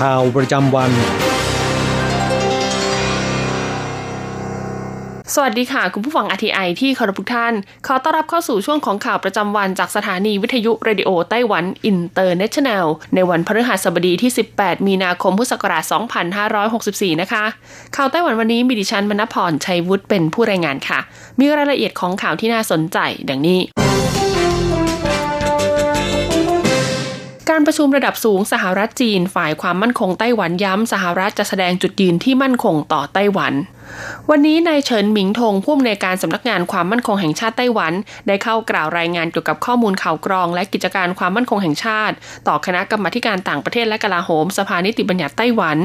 ข่าวประจำวัน สวัสดีค่ะ คุณผู้ฟัง RTI ที่เคารพทุกท่าน ขอต้อนรับเข้าสู่ช่วงของข่าวประจำวันจากสถานีวิทยุเรดิโอไต้หวันอินเตอร์เนชั่นแนล ในวันพฤหัสบดีที่ 18 มีนาคมพุทธศักราช 2564 นะคะ ข่าวไต้หวันวันนี้มีดิฉันมณพรชัยวุฒิเป็นผู้รายงานค่ะ มีรายละเอียดของข่าวที่น่าสนใจดังนี้ การประชุมระดับสูงสหรัฐจีน ฝ่ายความมั่นคงไต้หวันย้ำสหรัฐจะแสดงจุดยืนที่มั่นคงต่อไต้หวัน วันนี้นายเฉินหมิงทงผู้อำนวยการสำนักงานความมั่นคงแห่งชาติไต้หวัน ได้เข้ากล่าวรายงานเกี่ยวกับข้อมูลข่าวกรอง และกิจการความมั่นคงแห่งชาติ ต่อคณะกรรมาการต่างประเทศและกลาโหมสภานิติบัญญัติไต้หวัน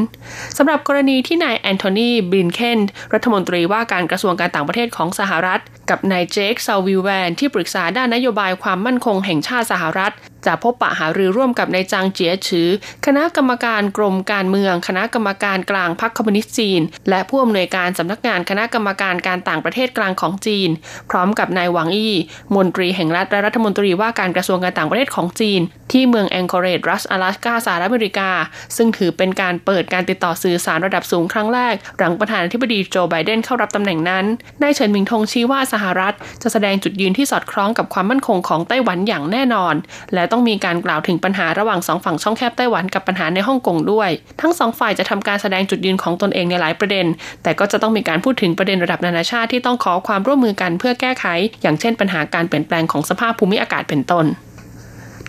สำหรับกรณีที่นายแอนโทนีบินเคนรัฐมนตรีว่าการกระทรวงการต่างประเทศของสหรัฐ กับนายเจคซาวิลแวนที่ปรึกษาด้านนโยบายความมั่นคงแห่งชาติสหรัฐจะพบปะหารือร่วมกับนายจางเจียชือ คณะกรรมการกรมการเมือง คณะกรรมการกลางพรรคคอมมิวนิสต์จีน และผู้อำนวยการสำนักงานคณะกรรมการการต่างประเทศกลางของจีน พร้อมกับนายหวังอี้มนตรีแห่งรัฐและรัฐมนตรีว่าการกระทรวงการต่างประเทศของจีน ที่เมืองแองกอเรจรัฐ阿拉斯กาสหรัฐอเมริกา ซึ่งถือเป็นการเปิดการติดต่อสื่อสารระดับสูงครั้งแรก หลังประธานาธิบดีโจไบเดนเข้ารับตำแหน่งนั้นนายเฉินหมิงทงชี้ว่าสหรัฐ จะแสดงจุดยืนที่สอดคล้องกับความมั่นคงของไต้หวันอย่างแน่นอน และต้องมีการกล่าวถึงปัญหาระหว่างสองฝั่งช่องแคบไต้หวันกับปัญหาในฮ่องกงด้วย ทั้งสองฝ่ายจะทำการแสดงจุดยืนของตนเองในหลายประเด็น แต่ก็จะ ะจะต้องมีการพูดถึงประเด็นระดับนานาชาติที่ต้องขอความร่วมมือกันเพื่อแก้ไข อย่างเช่นปัญหาการเปลี่ยนแปลงของสภาพภูมิอากาศเป็นต้น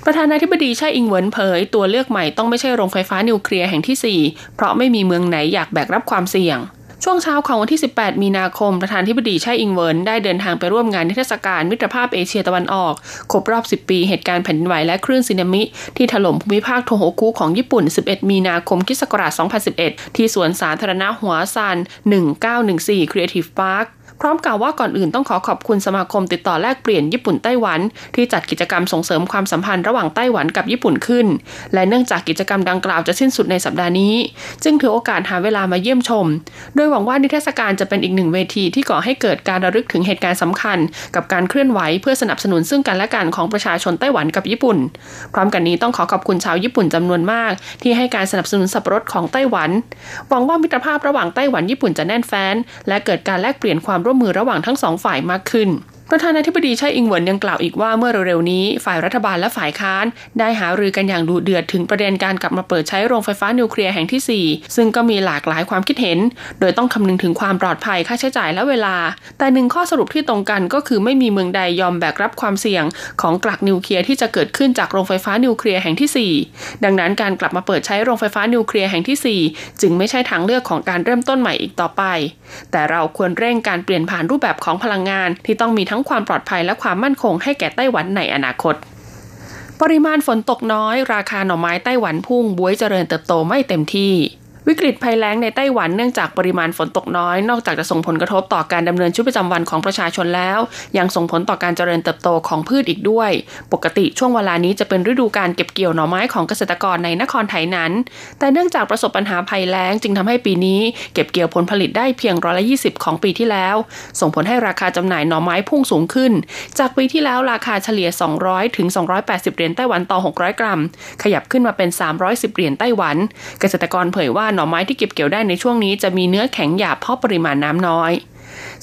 ประธานาธิบดีไช่อิงเหวินเผย ตัวเลือกใหม่ต้องไม่ใช่โรงไฟฟ้านิวเคลียร์แห่งที่ 4 เพราะไม่มีเมืองไหนอยากแบกรับความเสี่ยง ช่วงเช้าของวันที่ 18 มีนาคม ประธานธิบดีไช่อิงเวินได้เดินทางไปร่วมงานนิทรรศการมิตรภาพเอเชียตะวันออก ครบรอบ 10 ปีเหตุการณ์แผ่นดินไหวและคลื่นสึนามิ ที่ถล่มภูมิภาคโทโฮคุของญี่ปุ่น 11 มีนาคมคศ2011 ที่สวนสาธารณะหัวซาน1914 Creative Park พร้อมกล่าวว่าก่อนอื่นต้องขอขอบคุณสมาคมติดต่อแลกเปลี่ยนญี่ปุ่นไต้หวัน ที่จัดกิจกรรมส่งเสริมความสัมพันธ์ระหว่างไต้หวันกับญี่ปุ่นขึ้น และเนื่องจากกิจกรรมดังกล่าวจะสิ้นสุดในสัปดาห์นี้ จึงถือโอกาสหาเวลามาเยี่ยมชม โดยหวังว่านิทรรศการจะเป็นอีกหนึ่งเวทีที่ก่อให้เกิดการระลึกถึงเหตุการณ์สำคัญ กับการเคลื่อนไหวเพื่อสนับสนุนซึ่งกันและกันของประชาชนไต้หวันกับญี่ปุ่น พร้อมกันนี้ต้องขอขอบคุณชาวญี่ปุ่นจำนวนมาก ที่ให้การสนับสนุนสับปะรดของไต้หวันหวังว่ามิตรภาพระหว่างไต้หวันญี่ปุ่นจะแน่นแฟ้นและเกิดการแลกเปลี่ยนความร่วมมือระหว่างทั้งสองฝ่ายมากขึ้น ประธานาธิบดีไช่อิงเหวินยังกล่าวอีกว่าเมื่อเร็วๆนี้ ฝ่ายรัฐบาลและฝ่ายค้าน ได้หารือกันอย่างดุเดือดถึงประเด็นการกลับมาเปิดใช้โรงไฟฟ้านิวเคลียร์แห่งที่ 4 ซึ่งก็มีหลากหลายความคิดเห็น โดยต้องคำนึงถึงความปลอดภัยค่าใช้จ่ายและเวลา แต่หนึ่งข้อสรุปที่ตรงกันก็คือไม่มีเมืองใดยอมแบกรับความเสี่ยง ของกลักนิวเคลียร์ที่จะเกิดขึ้นจากโรงไฟฟ้านิวเคลียร์แห่งที่ 4 ดังนั้นการกลับมาเปิดใช้โรงไฟฟ้านิวเคลียร์แห่งที่ 4 จึงไม่ใช่ทางเลือกของการเริ่มต้นใหม่อีกต่อไป แต่เราควรเร่งการเปลี่ยนผ่านรูปแบบของพลังงานที่ต้องมีทั้งความปลอดภัยและความมั่นคงให้แก่ไต้หวันในอนาคต ปริมาณฝนตกน้อย ราคาหน่อไม้ไต้หวันพุ่งบวยเจริญเติบโตไม่เต็มที่ วิกฤตภัยแล้งในไต้หวันเนื่องจากปริมาณฝนตกน้อย นอกจากจะส่งผลกระทบต่อการดำเนินชีวิตประจำวันของประชาชนแล้ว ยังส่งผลต่อการเจริญเติบโตของพืชอีกด้วย ปกติช่วงเวลานี้จะเป็นฤดูการเก็บเกี่ยวหน่อไม้ของเกษตรกรในนครไทยนั้น แต่เนื่องจากประสบปัญหาภัยแล้งจึงทำให้ปีนี้ เก็บเกี่ยวผลผลิตได้เพียงร้อยละยีของปีที่แล้ว ส่งผลให้ราคาจำหน่ายหน่อไม้พุ่งสูงขึ้น จากปีที่แล้วราคาเฉลี่ย 200ถึง280 เหรียญไต้หวันต่อ 600 กรัม ขยับขึ้นมาเป็น 310 เหรียญไต้หวัน เกษตรกรเผยว่าหน่อไม้ที่เก็บเกี่ยวได้ในช่วงนี้จะมีเนื้อแข็งหยาบเพราะปริมาณน้ำน้อย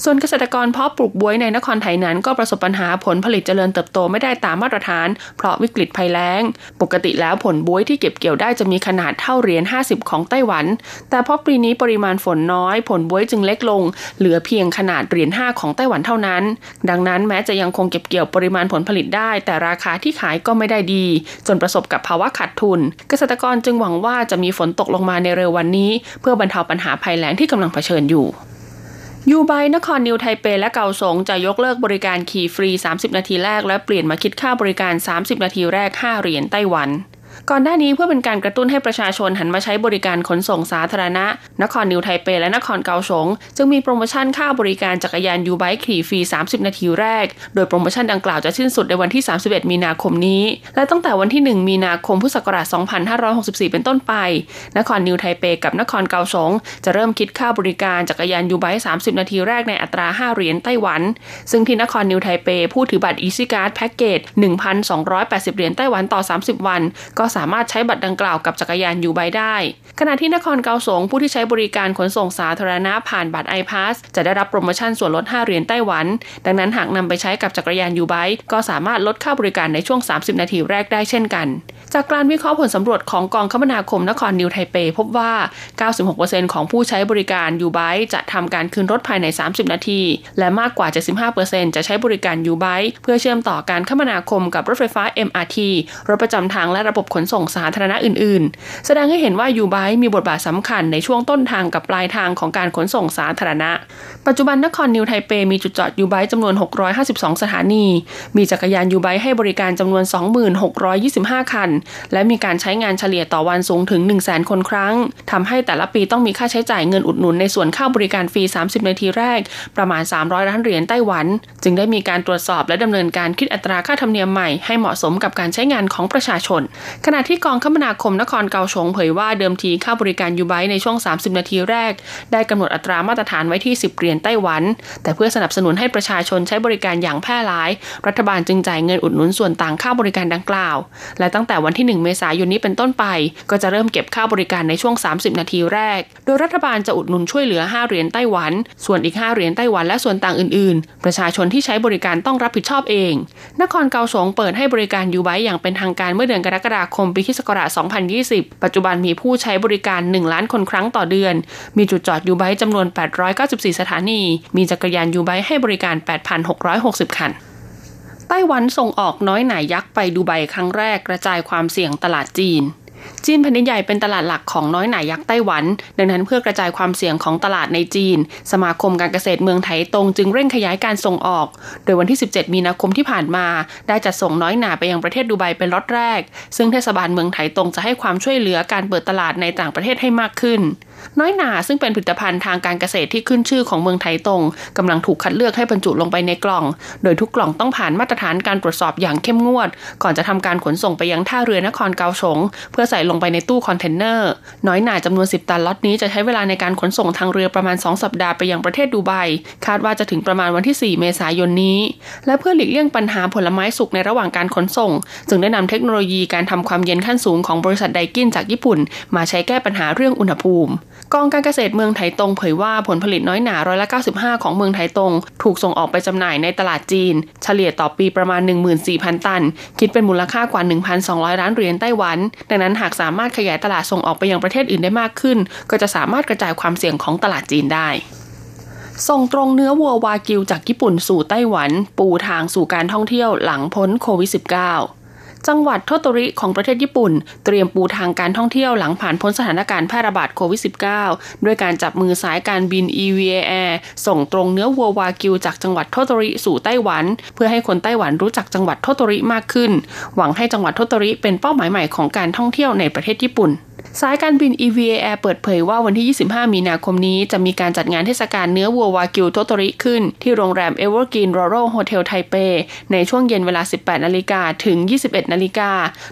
ส่วนเกษตรกรเพาะปลูกบวยในนครไทยนั้นก็ประสบปัญหาผลผลิตเจริญเติบโตไม่ได้ตามมาตรฐาน เพราะวิกฤตภัยแล้ง ปกติแล้วผลบวยที่เก็บเกี่ยวได้จะมีขนาดเท่าเหรียญ50 ของไต้หวัน แต่เพราะปีนี้ปริมาณฝนน้อย ผลบวยจึงเล็กลง เหลือเพียงขนาดเหรียญ5ของไต้หวันเท่านั้น ดังนั้นแม้จะยังคงเก็บเกี่ยวปริมาณผลผลิตได้ แต่ราคาที่ขายก็ไม่ได้ดี จนประสบกับภาวะขาดทุน เกษตรกรจึงหวังว่าจะมีฝนตกลงมาในเร็ววันนี้ เพื่อบรรเทาปัญหาภัยแล้งที่กำลังเผชิญอยู่ ยูไบนครนิวไทเปและเกาสงจะยกเลิกบริการขี่ฟรี 30 นาทีแรก และเปลี่ยนมาคิดค่าบริการ 30 นาทีแรก 5 เหรียญไต้หวัน ก่อนหน้านี้เพื่อเป็นการกระตุ้นให้ประชาชนหันมาใช้บริการขนส่งสาธารณะ นครนิวไทเปและนครเกาสงจึงมีโปรโมชั่นค่าบริการจักรยาน YouBike ขี่ฟรี 30 นาทีแรก โดยโปรโมชั่นดังกล่าวจะสิ้นสุดในวันที่ 31 มีนาคมนี้ และตั้งแต่วันที่ 1 มีนาคมพุทธศักราช 2564 เป็นต้นไป นครนิวไทเปกับนครเกาสงจะเริ่มคิดค่าบริการจักรยาน YouBike 30 นาทีแรกในอัตรา 5 เหรียญไต้หวัน ซึ่งที่นครนิวไทเปผู้ถือบัตร EasyCard แพ็กเกจ1,280 เหรียญไต้หวันต่อ 30 วัน ก็สามารถใช้บัตรดังกล่าวกับจักรยานยูไบได้ ขณะที่นครเกาสงผู้ที่ใช้บริการขนส่งสาธารณะผ่านบัตร iPass จะได้รับโปรโมชั่นส่วนลด 5 เหรียญไต้หวัน ดังนั้นหากนำไปใช้กับจักรยานยูไบก็สามารถลดค่าบริการในช่วง 30 นาทีแรกได้เช่นกัน จากการวิเคราะห์ผลสำรวจของกองคมนาคมนครนิวไทเป พบว่า 96%ของผู้ใช้บริการยูไบจะทำการคืนรถภายใน 30 นาที และมากกว่า 75%จะใช้บริการยูไบเพื่อเชื่อมต่อการคมนาคมกับรถไฟฟ้า MRT รถประจำทางและระบบขนส่งสาธารณะอื่นๆ แสดงให้เห็นว่ายูไบมีบทบาทสำคัญในช่วงต้นทางกับปลายทางของการขนส่งสาธารณะ ปัจจุบันนครนิวไทเปมีจุดจอดยูไบจำนวน 652 สถานี มีจักรยานยูไบให้บริการจำนวน 2625 คัน และมีการใช้งานเฉลี่ยต่อวันสูงถึง 100,000 คนครั้งทำให้แต่ละปีต้องมีค่าใช้จ่ายเงินอุดหนุนในส่วนค่าบริการฟรี 30 นาทีแรก ประมาณ 300 ล้านเหรียญไต้หวัน จึงได้มีการตรวจสอบและดำเนินการคิดอัตราค่าธรรมเนียมใหม่ให้เหมาะสมกับการใช้งานของประชาชนขณะที่กองคมนาคมนครเกาชงเผยว่าเดิมทีค่าบริการยูไบในช่วง 30 นาทีแรก ได้กำหนดอัตรามาตรฐานไว้ที่ 10 เหรียญไต้หวัน แต่เพื่อสนับสนุนให้ประชาชนใช้บริการอย่างแพร่หลาย รัฐบาลจึงจ่ายเงินอุดหนุนส่วนต่างค่าบริการดังกล่าว และตั้งแต่วันที่ 1 เมษายนนี้เป็นต้นไป ก็จะเริ่มเก็บค่าบริการในช่วง 30 นาทีแรก โดยรัฐบาลจะอุดหนุนช่วยเหลือ 5 เหรียญไต้หวัน ส่วนอีก 5 เหรียญไต้หวันและส่วนต่างอื่น ๆ ประชาชนที่ใช้บริการต้องรับผิดชอบเอง นครเกาสงเปิดให้บริการยูไบอย่างเป็นทางการเมื่อเดือนกรกฎาคมปีคศ2020 ปัจจุบันมีผู้ใช้บริการ 1 ล้านคนครั้งต่อเดือน มีจุดจอดยูไบจำนวน 894 สถานี มีจักรยานยูไบให้บริการ 8,660 คันไต้หวันส่งออกน้อยหน่ายยักษ์ไปดูไบครั้งแรกกระจายความเสี่ยงตลาดจีน จีนแผ่นดินใหญ่เป็นตลาดหลักของน้อยหน่ายักษ์ไต้หวัน ดังนั้นเพื่อกระจายความเสี่ยงของตลาดในจีน สมาคมการเกษตรเมืองไถตรงจึงเร่งขยายการส่งออก โดยวันที่ 17 มีนาคมที่ผ่านมา ได้จัดส่งน้อยหนาไปยังประเทศดูไบเป็นล็อตแรก ซึ่งเทศบาลเมืองไถตรงจะให้ความช่วยเหลือการเปิดตลาดในต่างประเทศให้มากขึ้น น้อยหนาซึ่งเป็นผลิตภัณฑ์ทางการเกษตรที่ขึ้นชื่อของเมืองไถตรงกำลังถูกคัดเลือกให้บรรจุลงไปในกล่อง โดยทุกกล่องต้องผ่านมาตรฐานการตรวจสอบอย่างเข้มงวด ก่อนจะทำการขนส่งไปยังท่าเรือนครเกาสงเพื่อใส่ลงไปในตู้คอนเทนเนอร์น้อยหน่าจำนวน 10 ตันล็อตนี้จะใช้เวลาในการขนส่งทางเรือประมาณ 2 สัปดาห์ไปยังประเทศดูไบคาดว่าจะถึงประมาณวันที่ 4 เมษายนนี้ และเพื่อหลีกเลี่ยงปัญหาผลไม้สุกในระหว่างการขนส่ง จึงได้นำเทคโนโลยีการทำความเย็นขั้นสูงของบริษัท Daikin จากญี่ปุ่น มาใช้แก้ปัญหาเรื่องอุณหภูมิกองการเกษตรเมืองไถตงเผยว่าผลผลิตน้อยหน่าร้อยละ95 ของเมืองไถตง ถูกส่งออกไปจำหน่ายในตลาดจีน เฉลี่ยต่อปีประมาณ 14,000 ตัน คิดเป็นมูลค่ากว่า 1,200 ล้านเหรียญไต้หวัน ดังนั้นหากสามารถขยายตลาดส่งออกไปยังประเทศอื่นได้มากขึ้น ก็จะสามารถกระจายความเสี่ยงของตลาดจีนได้ส่งตรงเนื้อวัววากิวจากญี่ปุ่นสู่ไต้หวัน ปูทางสู่การท่องเที่ยวหลังพ้นโควิด -19 จังหวัดโทโตริของประเทศญี่ปุ่น เตรียมปูทางการท่องเที่ยวหลังผ่านพ้นสถานการณ์แพร่ระบาดโควิด -19 ด้วยการจับมือสายการบิน EVA Air ส่งตรงเนื้อวัววากิวจากจังหวัดโทโตริสู่ไต้หวัน เพื่อให้คนไต้หวันรู้จักจังหวัดโทโตริมากขึ้น หวังให้จังหวัดโทโตริเป็นเป้าหมายใหม่ของการท่องเที่ยวในประเทศญี่ปุ่น สายการบิน EVA Air เปิดเผยว่าวันที่ 25 มีนาคมนี้จะมีการจัดงานเทศกาลเนื้อวัววากิวโทโตริขึ้น ที่โรงแรม Evergreen Laurel Hotel ไทเป ในช่วงเย็นเวลา 18 นาฬิกาถึง 21 นาฬิกา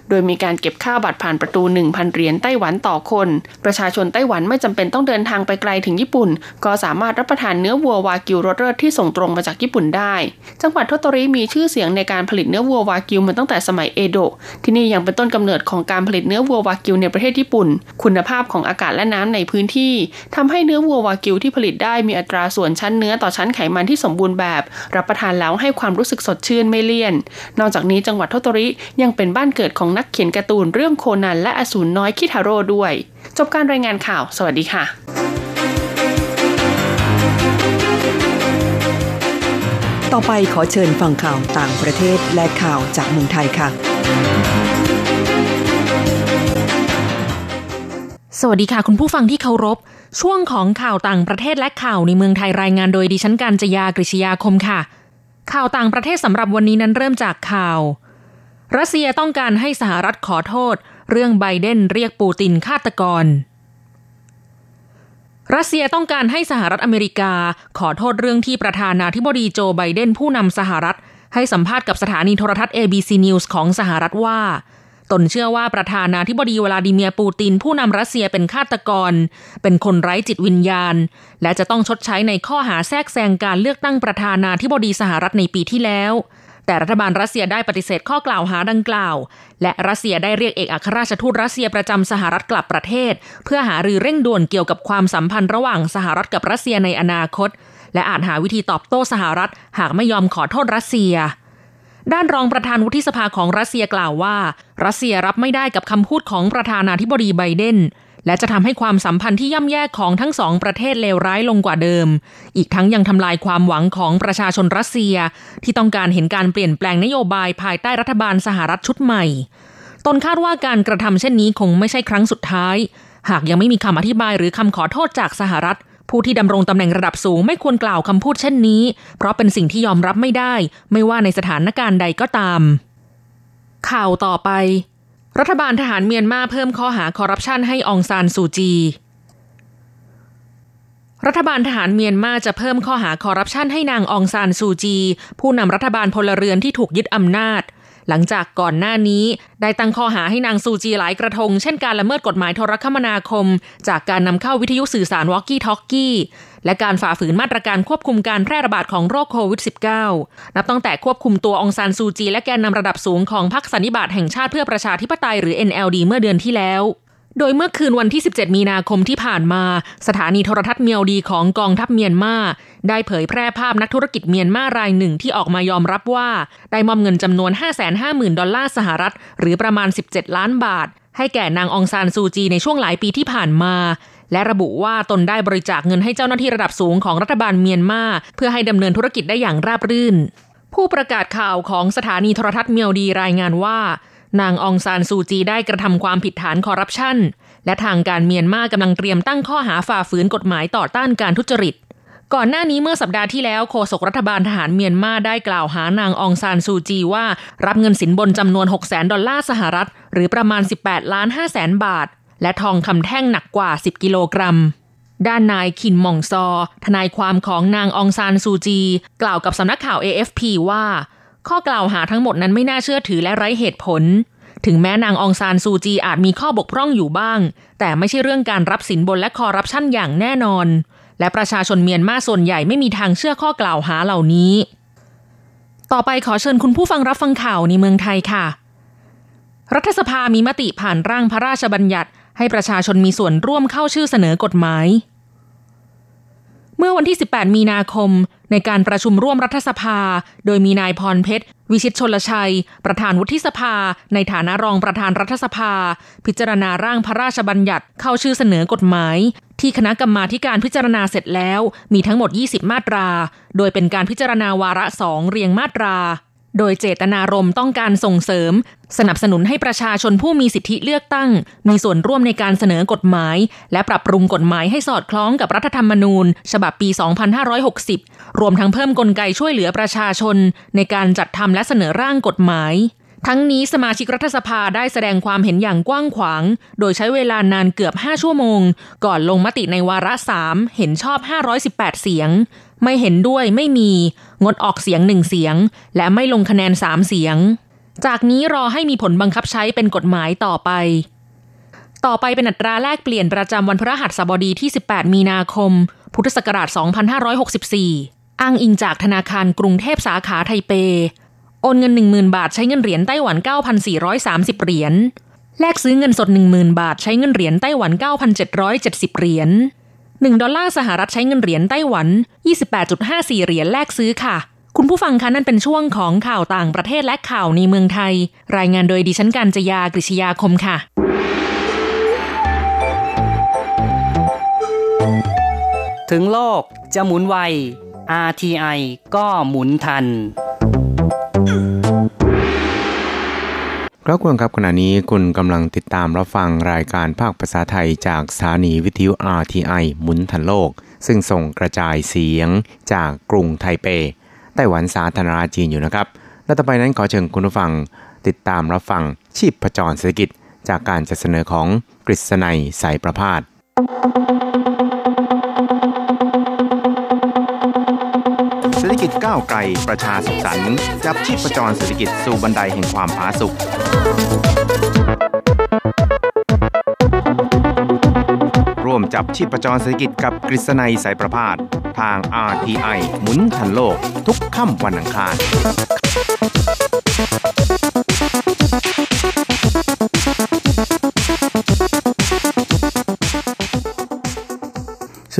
โดยมีการเก็บค่าบัตรผ่านประตู 1,000 เหรียญไต้หวันต่อคน ประชาชนไต้หวันไม่จำเป็นต้องเดินทางไปไกลถึงญี่ปุ่น ก็สามารถรับประทานเนื้อวัววากิวรสเลิศที่ส่งตรงมาจากญี่ปุ่นได้ จังหวัดโทโตริมีชื่อเสียงในการผลิตเนื้อวัววากิวมาตั้งแต่สมัยเอโดะที่นี่ยังเป็นต้นกำเนิดของการผลิตเนื้อวัววากิวในประเทศญี่ปุ่นน คุณภาพของอากาศและน้ำในพื้นที่ทำให้เนื้อวัววากิวที่ผลิตได้มีอัตราส่วนชั้นเนื้อต่อชั้นไขมันที่สมบูรณ์แบบ รับประทานแล้วให้ความรู้สึกสดชื่นไม่เลี่ยน นอกจากนี้จังหวัดโทโตริยังเป็นบ้านเกิดของนักเขียนการ์ตูนเรื่องโคนันและอสูรน้อยคิทาโร่ด้วย จบการรายงานข่าว สวัสดีค่ะต่อไปขอเชิญฟังข่าวต่างประเทศและข่าวจากเมืองไทยค่ะ สวัสดีค่ะ คุณผู้ฟังที่เคารพ ช่วงของข่าวต่างประเทศและข่าวในเมืองไทยรายงานโดยดิฉันการจยากริชยาคมค่ะ ข่าวต่างประเทศสำหรับวันนี้นั้นเริ่มจากข่าว รัสเซียต้องการให้สหรัฐขอโทษ เรื่องไบเดนเรียกปูตินฆาตกร รัสเซียต้องการให้สหรัฐอเมริกา ขอโทษเรื่องที่ประธานาธิบดีโจไบเดนผู้นำสหรัฐ ให้สัมภาษณ์กับสถานีโทรทัศน์ ABC News ของสหรัฐว่า ตนเชื่อว่าประธานาธิบดีวลาดิเมียร์ปูติน ผู้นำรัสเซียเป็นฆาตกร เป็นคนไร้จิตวิญญาณ และจะต้องชดใช้ในข้อหาแทรกแซงการเลือกตั้งประธานาธิบดีสหรัฐในปีที่แล้ว แต่รัฐบาลรัสเซียได้ปฏิเสธข้อกล่าวหาดังกล่าว และรัสเซียได้เรียกเอกอัครราชทูตรัสเซียประจำสหรัฐกลับประเทศ เพื่อหารือเร่งด่วนเกี่ยวกับความสัมพันธ์ระหว่างสหรัฐกับรัสเซียในอนาคต และอาจหาวิธีตอบโต้สหรัฐ หากไม่ยอมขอโทษรัสเซีย ด้านรองประธานวุฒิสภาของรัสเซียกล่าวว่า รัสเซียรับไม่ได้กับคำพูดของประธานาธิบดีไบเดนและจะทำให้ความสัมพันธ์ที่ย่ำแย่ของทั้งสองประเทศเลวร้ายลงกว่าเดิม อีกทั้งยังทำลายความหวังของประชาชนรัสเซีย ที่ต้องการเห็นการเปลี่ยนแปลงนโยบายภายใต้รัฐบาลสหรัฐชุดใหม่ ตนคาดว่าการกระทำเช่นนี้คงไม่ใช่ครั้งสุดท้าย หากยังไม่มีคำอธิบายหรือคำขอโทษจากสหรัฐ ผู้ที่ดำรงตำแหน่งระดับสูงไม่ควรกล่าวคำพูดเช่นนี้ เพราะเป็นสิ่งที่ยอมรับไม่ได้ ไม่ว่าในสถานการณ์ใดก็ตาม ข่าวต่อไป รัฐบาลทหารเมียนมาเพิ่มข้อหาคอร์รัปชันให้องซานซูจีรัฐบาลทหารเมียนมาจะเพิ่มข้อหาคอร์รัปชันให้นางองซานซูจี ผู้นำรัฐบาลพลเรือนที่ถูกยึดอำนาจ หลังจากก่อนหน้านี้ ได้ตั้งข้อหาให้นางซูจีหลายกระทง เช่นการละเมิดกฎหมายโทรคมนาคม จากการนำเข้าวิทยุสื่อสารวอกกี้ท็อกกี้และการฝ่าฝืนมาตรการควบคุมการแพร่ระบาดของโรคโควิด -19 นับตั้งแต่ควบคุมตัวองซานซูจี และแกนนำระดับสูงของพรรคสันนิบาตแห่งชาติเพื่อประชาธิปไตยหรือ NLD เมื่อเดือนที่แล้ว โดยเมื่อคืนวันที่ 17 มีนาคมที่ผ่านมา สถานีโทรทัศน์เมียวดีของกองทัพเมียนมาได้เผยแพร่ภาพนักธุรกิจเมียนมารายหนึ่งที่ออกมายอมรับว่า ได้มอบเงินจำนวน 550,000 ดอลลาร์สหรัฐ หรือประมาณ 17 ล้านบาท ให้แก่นางองซานซูจีในช่วงหลายปีที่ผ่านมา และระบุว่าตนได้บริจาคเงินให้เจ้าหน้าที่ระดับสูงของรัฐบาลเมียนมาเพื่อให้ดำเนินธุรกิจได้อย่างราบรื่น ผู้ประกาศข่าวของสถานีโทรทัศน์เมียวดีรายงานว่า นางองซานซูจีได้กระทำความผิดฐานคอร์รัปชันและทางการเมียนมากำลังเตรียมตั้งข้อหาฝ่าฝืนกฎหมายต่อต้านการทุจริต ก่อนหน้านี้เมื่อสัปดาห์ที่แล้วโฆษกรัฐบาลทหารเมียนมาได้กล่าวหานางองซานซูจีว่ารับเงินสินบนจำนวน 6 0 0 0 0ดอลลาร์สหรัฐ หรือประมาณ 18 ล้าน5แสนบาท และทองคำแท่งหนักกว่า 10 กิโลกรัมด้านนายคินมองซอ ทนายความของนางองซานซูจี กล่าวกับสำนักข่าว AFP ว่า ข้อกล่าวหาทั้งหมดนั้นไม่น่าเชื่อถือและไร้เหตุผล ถึงแม้นางองซานซูจีอาจมีข้อบกพร่องอยู่บ้าง แต่ไม่ใช่เรื่องการรับสินบนและคอร์รัปชันอย่างแน่นอน และประชาชนเมียนมาส่วนใหญ่ไม่มีทางเชื่อข้อกล่าวหาเหล่านี้ ต่อไปขอเชิญคุณผู้ฟังรับฟังข่าวในเมืองไทยค่ะ รัฐสภามีมติผ่านร่างพระราชบัญญัติ ให้ประชาชนมีส่วนร่วมเข้าชื่อเสนอกฎหมายเมื่อวันที่ 18 มีนาคม ในการประชุมร่วมรัฐสภา โดยมีนายพรเพชร วิชิตชนลชัย ประธานวุฒิสภา ในฐานะรองประธานรัฐสภา พิจารณาร่างพระราชบัญญัติเข้าชื่อเสนอกฎหมาย ที่คณะกรรมาการพิจารณาเสร็จแล้ว มีทั้งหมด 20 มาตรา โดยเป็นการพิจารณาวาระสองเรียงมาตรา โดยเจตนารมณ์ต้องการส่งเสริม สนับสนุนให้ประชาชนผู้มีสิทธิเลือกตั้ง มีส่วนร่วมในการเสนอกฎหมาย และปรับปรุงกฎหมายให้สอดคล้องกับรัฐธรรมนูญ ฉบับปี 2560 รวมทั้งเพิ่มกลไกช่วยเหลือประชาชน ในการจัดทำและเสนอร่างกฎหมายทั้งนี้สมาชิกรัฐสภาได้แสดงความเห็นอย่างกว้างขวาง โดยใช้เวลานานเกือบ 5 ชั่วโมง ก่อนลงมติในวาระสามเห็นชอบ 518 เสียงไม่เห็นด้วยไม่มี งดออกเสียงหนึ่งเสียง และไม่ลงคะแนนสามเสียง จากนี้รอให้มีผลบังคับใช้เป็นกฎหมายต่อไป ต่อไปเป็นอัตราแลกเปลี่ยนประจำวันพฤหัสบดีที่ 18 มีนาคม พุทธศักราช 2564 อ้างอิงจากธนาคารกรุงเทพสาขาไทเป โอนเงิน 10,000 บาทใช้เงินเหรียญไต้หวัน 9,430 เหรียญ แลกซื้อเงินสด 10,000 บาทใช้เงินเหรียญไต้หวัน 9,770 เหรียญ 1 ดอลลาร์สหรัฐใช้เงินเหรียญไต้หวัน 28.54 เหรียญแลกซื้อค่ะ คุณผู้ฟังคะนั่นเป็นช่วงของข่าวต่างประเทศและข่าวในเมืองไทย รายงานโดยดิฉันการจยากริชยาคมค่ะถึงโลกจะหมุนไว RTI ก็หมุนทัน ครับคุณครับขณะนี้คุณกำลังติดตามรับฟังรายการภาคภาษาไทยจากสถานีวิทยุ RTI หมุนทันโลก ซึ่งส่งกระจายเสียงจากกรุงไทเป ไต้หวันสาธารณรัฐจีนอยู่นะครับ และต่อไปนั้นขอเชิญคุณผู้ฟัง ติดตามรับฟังชีพประจรเศรษฐกิจ จากการจัดเสนอของกฤษณัยสายประพาส กิจก้าวไกลประชาสุขสันต์จับชีพประจรเศรษฐกิจสู่บันไดแห่งความผาสุกร่วมจับชีพประจรเศรษฐกิจกับกฤษณัยสายประพาสทาง RTI หมุนทันโลก ทุกค่ำวันอังคาร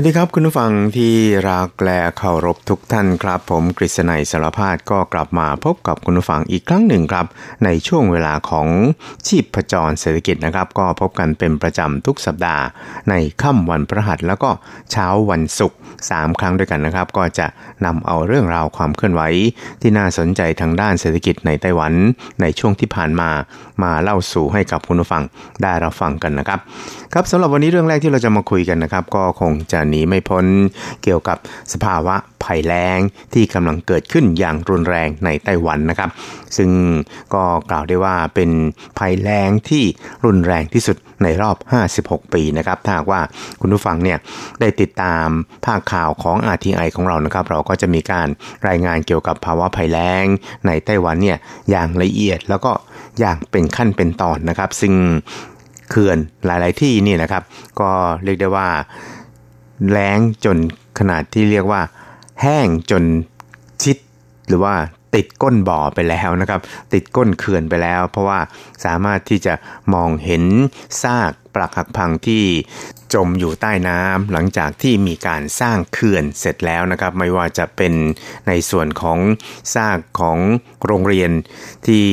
วัสดีครับคุณผู้ฟังที่รักและเคารพทุกท่านครับ ผมกฤษณัยสารพาดก็กลับมาพบกับคุณผู้ฟังอีกครั้งหนึ่งครับ ในช่วงเวลาของชีพประจรเศรษฐกิจนะครับ ก็พบกันเป็นประจำทุกสัปดาห์ ในค่ำวันพระหัสแล้วก็เช้าวันศุกร์3ครั้งด้วยกันนะครับ ก็จะ นำเอาเรื่องราวความเคลื่อนไหว ที่น่าสนใจทางด้านเศรษฐกิจในไต้หวัน ในช่วงที่ผ่านมามาเล่าสู่ให้กับคุณผู้ฟังได้รับฟังกันนะครับ ครับสำหรับวันนี้เรื่องแรกที่เราจะมาคุยกันนะครับ ก็คงจะหนีไม่พ้นเกี่ยวกับสภาวะภัยแล้งที่กำลังเกิดขึ้นอย่างรุนแรงในไต้หวันนะครับ ซึ่งก็กล่าวได้ว่าเป็นภัยแล้งที่รุนแรงที่สุดในรอบ 56 ปีนะครับถ้าว่าคุณผู้ฟังเนี่ยได้ติดตามภาคข่าวของ RTI ของเรานะครับ เราก็จะมีการรายงานเกี่ยวกับภาวะภัยแล้ง ในไต้หวันเนี่ยอย่างละเอียดแล้วก็อย่างเป็นขั้นเป็นตอนนะครับ ซึ่งเขื่อนหลาย ๆ ที่นี่นะครับ ก็เรียกได้ว่าแล้งจนขนาดที่เรียกว่า แห้งจนชิดหรือว่า ติดก้นบ่อไปแล้วนะครับ ติดก้นเขื่อนไปแล้ว เพราะว่าสามารถที่จะมองเห็นซากปรักหักพังที่จมอยู่ใต้น้ำหลังจากที่มีการสร้างเขื่อนเสร็จแล้วนะครับ ไม่ว่าจะเป็นในส่วนของซากของโรงเรียนที่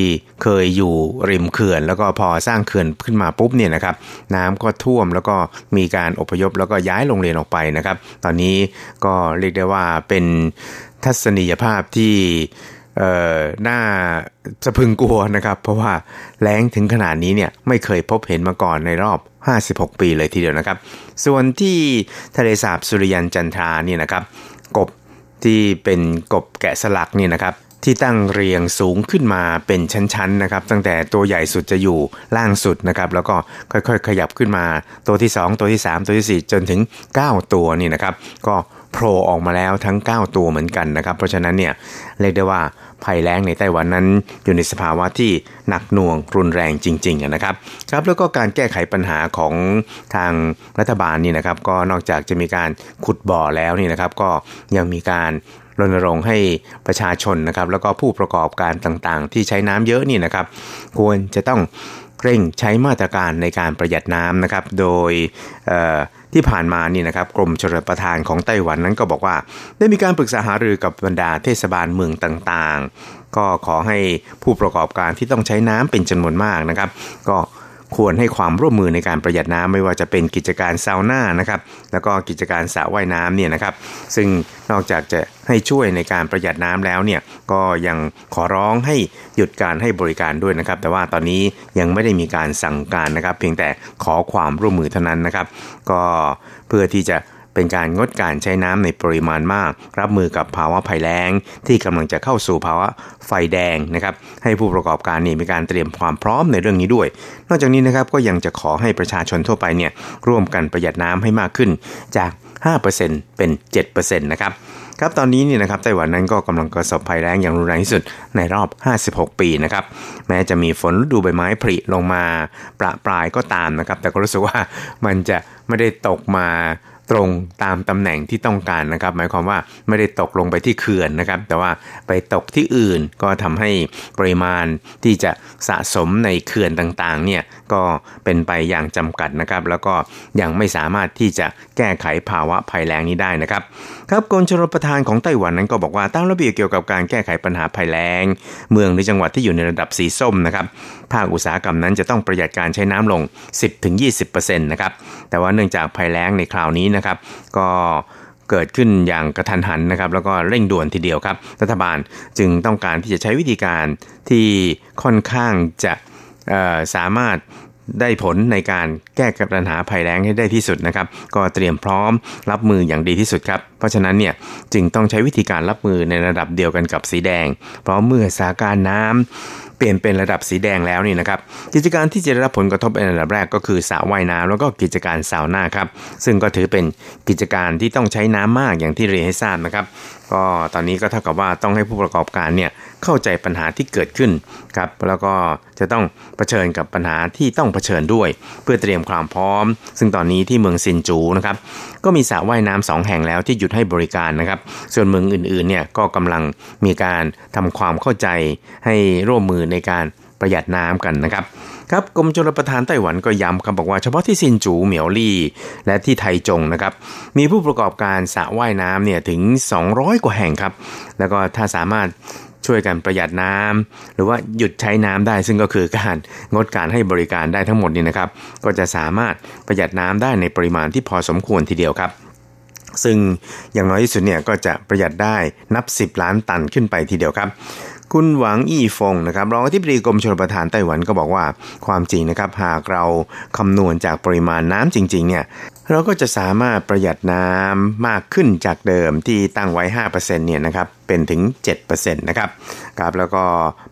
เคยอยู่ริมเขื่อน แล้วก็พอสร้างเขื่อนขึ้นมาปุ๊บเนี่ยนะครับ น้ำก็ท่วมแล้วก็มีการอพยพแล้วก็ย้ายโรงเรียนออกไปนะครับ ตอนนี้ก็เรียกได้ว่าเป็นทัศนียภาพที่ เอ่อน่าสะพึงกลัวนะครับ เพราะว่าแล้งถึงขนาดนี้เนี่ยไม่เคยพบเห็นมาก่อนในรอบ 56 ปีเลยทีเดียวนะครับ ส่วนที่ทะเลสาบสุริยันจันทรานี่นะครับ กบที่เป็นกบแกะสลักนี่นะครับที่ตั้งเรียงสูงขึ้นมาเป็นชั้นๆนะครับ ตั้งแต่ตัวใหญ่สุดจะอยู่ล่างสุดนะครับ แล้วก็ค่อยๆ ขยับขึ้นมาตัวที่ 2 ตัวที่ 3 ตัวที่ 4 จนถึง 9 ตัวนี่นะครับ ก็ โผล่ออกมาแล้วทั้ง 9 ตัวเหมือนกันนะครับ เพราะฉะนั้นเนี่ยเรียกได้ว่าภัยแล้งในไต้หวันนั้น อยู่ในสภาวะที่หนักหน่วงรุนแรงจริงๆนะครับครับแล้วก็การแก้ไขปัญหาของทางรัฐบาลนี่นะครับ ก็นอกจากจะมีการขุดบ่อแล้วนี่นะครับ ก็ยังมีการรณรงค์ให้ประชาชนนะครับ แล้วก็ผู้ประกอบการต่างๆ ที่ใช้น้ำเยอะนี่นะครับ ควรจะต้องเร่งใช้มาตรการในการประหยัดน้ำนะครับ โดย ที่ผ่านมานี่นะครับกรมชลประทานของไต้หวันนั้นก็บอกว่า ได้มีการปรึกษาหารือกับบรรดาเทศบาลเมืองต่างๆ ก็ขอให้ผู้ประกอบการที่ต้องใช้น้ำเป็นจำนวนมากนะครับ ก็ ควรให้ความร่วมมือในการประหยัดน้ำไม่ว่าจะเป็นกิจการซาวน่านะครับแล้วก็กิจการสระว่ายน้ำเนี่ยนะครับ ซึ่งนอกจากจะให้ช่วยในการประหยัดน้ำแล้วเนี่ยก็ยังขอร้องให้หยุดการให้บริการด้วยนะครับ แต่ว่าตอนนี้ยังไม่ได้มีการสั่งการนะครับ เพียงแต่ขอความร่วมมือเท่านั้นนะครับ ก็เพื่อที่จะ เป็นการงดการใช้น้ำในปริมาณมาก รับมือกับภาวะภัยแล้ง ที่กำลังจะเข้าสู่ภาวะไฟแดงนะครับ ให้ผู้ประกอบการนี่มีการเตรียมความพร้อมในเรื่องนี้ด้วย นอกจากนี้นะครับก็ยังจะขอให้ประชาชนทั่วไปเนี่ยร่วมกันประหยัดน้ำให้มากขึ้นจาก 5%เป็น 7%นะครับครับตอนนี้นี่นะครับไต้หวันนั้นก็กำลังประสบภัยแล้งอย่างรุนแรงที่สุดในรอบ 56 ปีนะครับแม้จะมีฝนฤดูใบไม้ผลิลงมาประปรายก็ตามนะครับ แต่ก็รู้สึกว่ามันจะไม่ได้ตกมา ตรงตามตำแหน่งที่ต้องการนะครับ หมายความว่าไม่ได้ตกลงไปที่เขื่อนนะครับ แต่ว่าไปตกที่อื่นก็ทำให้ปริมาณที่จะสะสมในเขื่อนต่างๆเนี่ยก็เป็นไปอย่างจำกัดนะครับ แล้วก็ยังไม่สามารถที่จะแก้ไขภาวะภัยแล้งนี้ได้นะครับ ครับกรมชลประทานของไต้หวันนั้นก็บอกว่าตั้งระเบียบเกี่ยวกับการแก้ไขปัญหาภัยแล้ง เมืองในจังหวัดที่อยู่ในระดับสีส้มนะครับภาคอุตสาหกรรมนั้นจะต้องประหยัดการใช้น้ำลง 10-20%นะครับแต่ว่าเนื่องจากภัยแล้งในคราวนี้นะครับ ก็เกิดขึ้นอย่างกระทันหันนะครับแล้วก็เร่งด่วนทีเดียวครับ รัฐบาลจึงต้องการที่จะใช้วิธีการที่ค่อนข้างจะสามารถ ได้ผลในการแก้ปัญหาภัยแล้งให้ได้ที่สุดนะครับ ก็เตรียมพร้อมรับมืออย่างดีที่สุดครับ เพราะฉะนั้นเนี่ยจึงต้องใช้วิธีการรับมือในระดับเดียวกันกับสีแดง เพราะเมื่อสถานการณ์น้ำเปลี่ยนเป็นระดับสีแดงแล้วนี่นะครับกิจการที่จะได้รับผลกระทบในระดับแรกก็คือสระว่ายน้ำแล้วก็กิจการสาวหน้าครับ ซึ่งก็ถือเป็นกิจการที่ต้องใช้น้ำมากอย่างที่เรียนให้ทราบนะครับ ก็ตอนนี้ก็เท่ากับว่าต้องให้ผู้ประกอบการเนี่ย เข้าใจปัญหาที่เกิดขึ้นครับแล้วก็จะต้องเผชิญกับปัญหาที่ต้องเผชิญด้วย เพื่อเตรียมความพร้อม ซึ่งตอนนี้ที่เมืองซินจูนะครับก็มีสระว่ายน้ำสองแห่งแล้วที่หยุดให้บริการนะครับ ส่วนเมืองอื่นๆเนี่ยก็กำลังมีการทำความเข้าใจให้ร่วมมือในการประหยัดน้ำกันนะครับครับกรมชลประทานไต้หวันก็ย้ำคำบอกว่าเฉพาะที่ซินจูเหมียวลี่ และที่ไทจงนะครับ มีผู้ประกอบการสระว่ายน้ำเนี่ยถึง 200 กว่าแห่งครับ แล้วก็ถ้าสามารถ ช่วยกันประหยัดน้ำหรือว่าหยุดใช้น้ำได้ ซึ่งก็คือการงดการให้บริการได้ทั้งหมดนี่นะครับ ก็จะสามารถประหยัดน้ำได้ในปริมาณที่พอสมควรทีเดียวครับ ซึ่งอย่างน้อยที่สุดเนี่ยก็จะประหยัดได้นับ 10 ล้านตันขึ้นไปทีเดียวครับคุณหวังอี้ฟงนะครับรองอธิบดีกรมชลประทานไต้หวันก็บอกว่า ความจริงนะครับหากเราคำนวณจากปริมาณน้ำจริงๆเนี่ย เราก็จะสามารถประหยัดน้ำมากขึ้นจากเดิมที่ตั้งไว้ 5%เนี่ยนะครับเป็นถึง 7%นะครับครับแล้วก็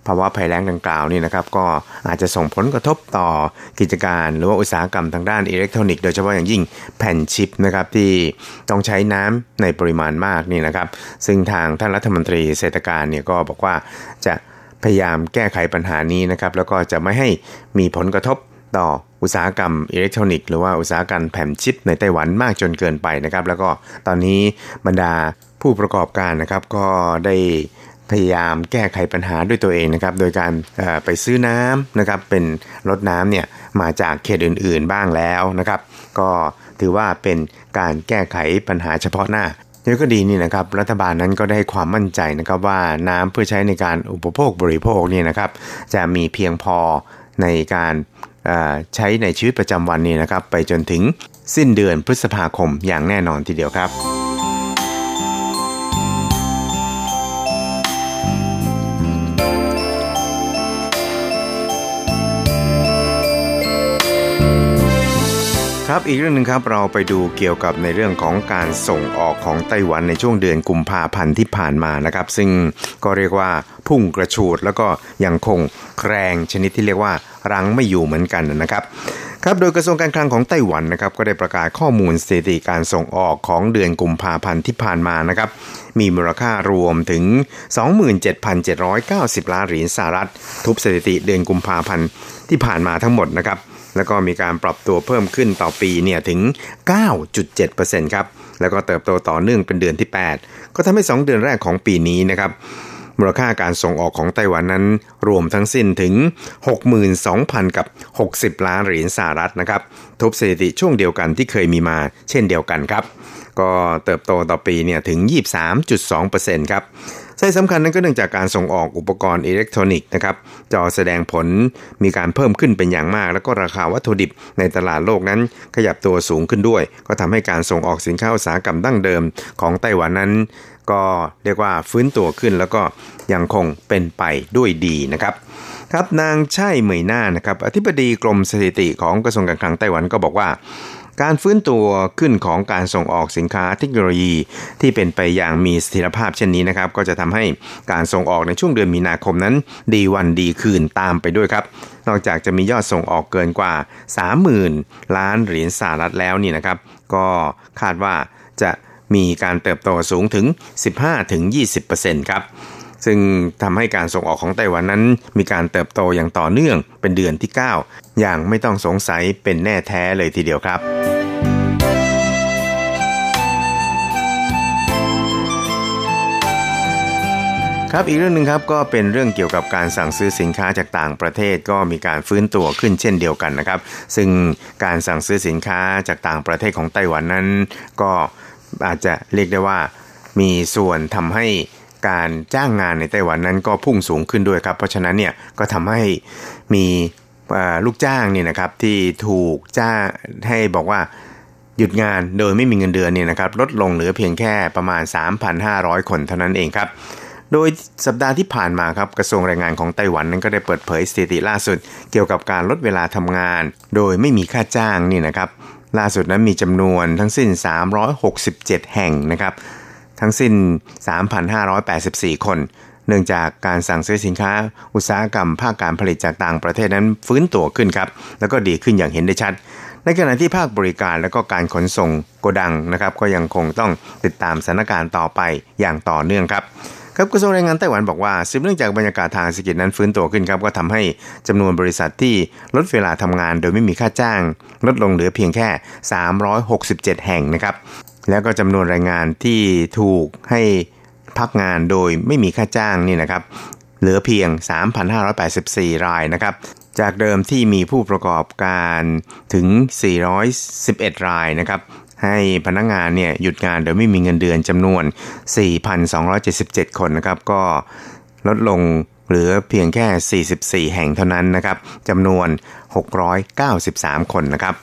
ภาวะภัยแล้งดังกล่าวนี่นะครับก็อาจจะส่งผลกระทบต่อกิจการหรือว่าอุตสาหกรรมทางด้านอิเล็กทรอนิกส์โดยเฉพาะอย่างยิ่งแผ่นชิปนะครับที่ต้องใช้น้ำในปริมาณมากนี่นะครับ ซึ่งทางท่านรัฐมนตรีเศรษฐการเนี่ยก็บอกว่าจะพยายามแก้ไขปัญหานี้นะครับแล้วก็จะไม่ให้มีผลกระทบ ต่ออุตสาหกรรมอิเล็กทรอนิกส์หรือว่าอุตสาหกรรมแผ่นชิปในไต้หวันมากจนเกินไปนะครับ แล้วก็ตอนนี้บรรดาผู้ประกอบการนะครับก็ได้พยายามแก้ไขปัญหาด้วยตัวเองนะครับ โดยการไปซื้อน้ำนะครับ เป็นรถน้ำเนี่ยมาจากเขตอื่นๆบ้างแล้วนะครับ ก็ถือว่าเป็นการแก้ไขปัญหาเฉพาะหน้านี่ก็ดีนี่นะครับ รัฐบาลนั้นก็ได้ความมั่นใจนะครับว่าน้ำเพื่อใช้ในการอุปโภคบริโภคนี่นะครับ จะมีเพียงพอในการ ใช้ในชีวิตประจำวันนี้นะครับ ไปจนถึงสิ้นเดือนพฤษภาคมอย่างแน่นอนทีเดียวครับครับอีกเรื่องหนึ่งครับเราไปดูเกี่ยวกับในเรื่องของการส่งออกของไต้หวันในช่วงเดือนกุมภาพันธ์ที่ผ่านมานะครับ ซึ่งก็เรียกว่าพุ่งกระฉูดแล้วก็ยังคงแรงชนิดที่เรียกว่า รังไม่อยู่เหมือนกันนะครับครับโดยกระทรวงการคลังของไต้หวันนะครับก็ได้ประกาศข้อมูลสถิติการส่งออกของเดือนกุมภาพันธ์ที่ผ่านมานะครับมีมูลค่ารวมถึง 27,790 ล้านเหรียญสหรัฐ ทุบสถิติเดือนกุมภาพันธ์ที่ผ่านมาทั้งหมดนะครับแล้วก็มีการปรับตัวเพิ่มขึ้นต่อปีเนี่ยถึง 9.7%ครับแล้วก็เติบโตต่อเนื่องเป็นเดือนที่ 8 ก็ทำให้ 2 เดือนแรกของปีนี้นะครับ มูลค่าการส่งออกของไต้หวันนั้น รวมทั้งสิ้นถึง 62,000 กับ 60 ล้านเหรียญสหรัฐนะครับทบสถิติช่วงเดียวกันที่เคยมีมา เช่นเดียวกันครับ ก็เติบโตต่อปีเนี่ยถึง 23.2%ครับสาเหตุสำคัญนั้นก็เนื่องจากการส่งออกอุปกรณ์อิเล็กทรอนิกส์นะครับจอแสดงผลมีการเพิ่มขึ้นเป็นอย่างมาก แล้วก็ราคาวัตถุดิบในตลาดโลกนั้น ขยับตัวสูงขึ้นด้วย ก็ทำให้การส่งออกสินค้าอุตสาหกรรมดั้งเดิมของไต้หวันนั้น ก็เรียกว่าฟื้นตัวขึ้นแล้วก็ยังคงเป็นไปด้วยดีนะครับครับนางใช่เหมยหน้านะครับอธิบดีกรมสถิติของกระทรวงการคลังไต้หวันก็บอกว่า การฟื้นตัวขึ้นของการส่งออกสินค้าเทคโนโลยี ที่เป็นไปอย่างมีสถียรภาพเช่นนี้นะครับ ก็จะทำให้การส่งออกในช่วงเดือนมีนาคมนั้น ดีวันดีคืนตามไปด้วยครับ นอกจากจะมียอดส่งออกเกินกว่า 30,000 ล้านเหรียญสหรัฐแล้วนี่นะครับ ก็คาดว่าจะ มีการเติบโตสูงถึง 15-20%ครับซึ่งทำให้การส่งออกของไต้หวันนั้น มีการเติบโตอย่างต่อเนื่องเป็นเดือนที่ 9 อย่างไม่ต้องสงสัยเป็นแน่แท้เลยทีเดียวครับครับอีกเรื่องหนึ่งครับก็เป็นเรื่องเกี่ยวกับการสั่งซื้อสินค้าจากต่างประเทศก็มีการฟื้นตัวขึ้นเช่นเดียวกันนะครับ ซึ่งการสั่งซื้อสินค้าจากต่างประเทศของไต้หวันนั้น ก็ อาจจะเรียกได้ว่ามีส่วนทำให้การจ้างงานในไต้หวันนั้นก็พุ่งสูงขึ้นด้วยครับ เพราะฉะนั้นเนี่ยก็ทำให้มีลูกจ้างเนี่ยนะครับที่ถูกจ้างให้บอกว่าหยุดงานโดยไม่มีเงินเดือนเนี่ยนะครับลดลงเหลือเพียงแค่ประมาณ 3,500 คนเท่านั้นเองครับ โดยสัปดาห์ที่ผ่านมาครับกระทรวงแรงงานของไต้หวันนั้นก็ได้เปิดเผยสถิติล่าสุด เกี่ยวกับการลดเวลาทำงาน โดยไม่มีค่าจ้างนี่นะครับ ล่าสุดนั้นมีจำนวนทั้งสิ้น 367 แห่งนะครับ ทั้งสิ้น 3,584 คน เนื่องจากการสั่งซื้อสินค้า อุตสาหกรรมภาคการผลิตจากต่างประเทศนั้นฟื้นตัวขึ้นครับ แล้วก็ดีขึ้นอย่างเห็นได้ชัด ในขณะที่ภาคบริการและก็การขนส่งโกดังนะครับ ก็ยังคงต้องติดตามสถานการณ์ต่อไปอย่างต่อเนื่องครับ ครับกระทรวงแรงงานไต้หวันบอกว่าสืบเนื่องจากบรรยากาศทางเศรษฐกิจนั้นฟื้นตัวขึ้นครับก็ทำให้จำนวนบริษัทที่ลดเวลาทำงานโดยไม่มีค่าจ้าง ลดลงเหลือเพียงแค่ 367 แห่งนะครับแล้วก็จำนวนแรงงานที่ถูกให้พักงานโดยไม่มีค่าจ้างนี่นะครับเหลือเพียง 3,584 รายนะครับจากเดิมที่มีผู้ประกอบการถึง 411 รายนะครับ ให้พนักงงานเนี่ยหยุดงานโดยไม่มีเงินเดือนจำนวน 4,277 คนนะครับ ก็ลดลงเหลือเพียงแค่ 44 แห่งเท่านั้นนะครับจำนวน 693 คนนะครับ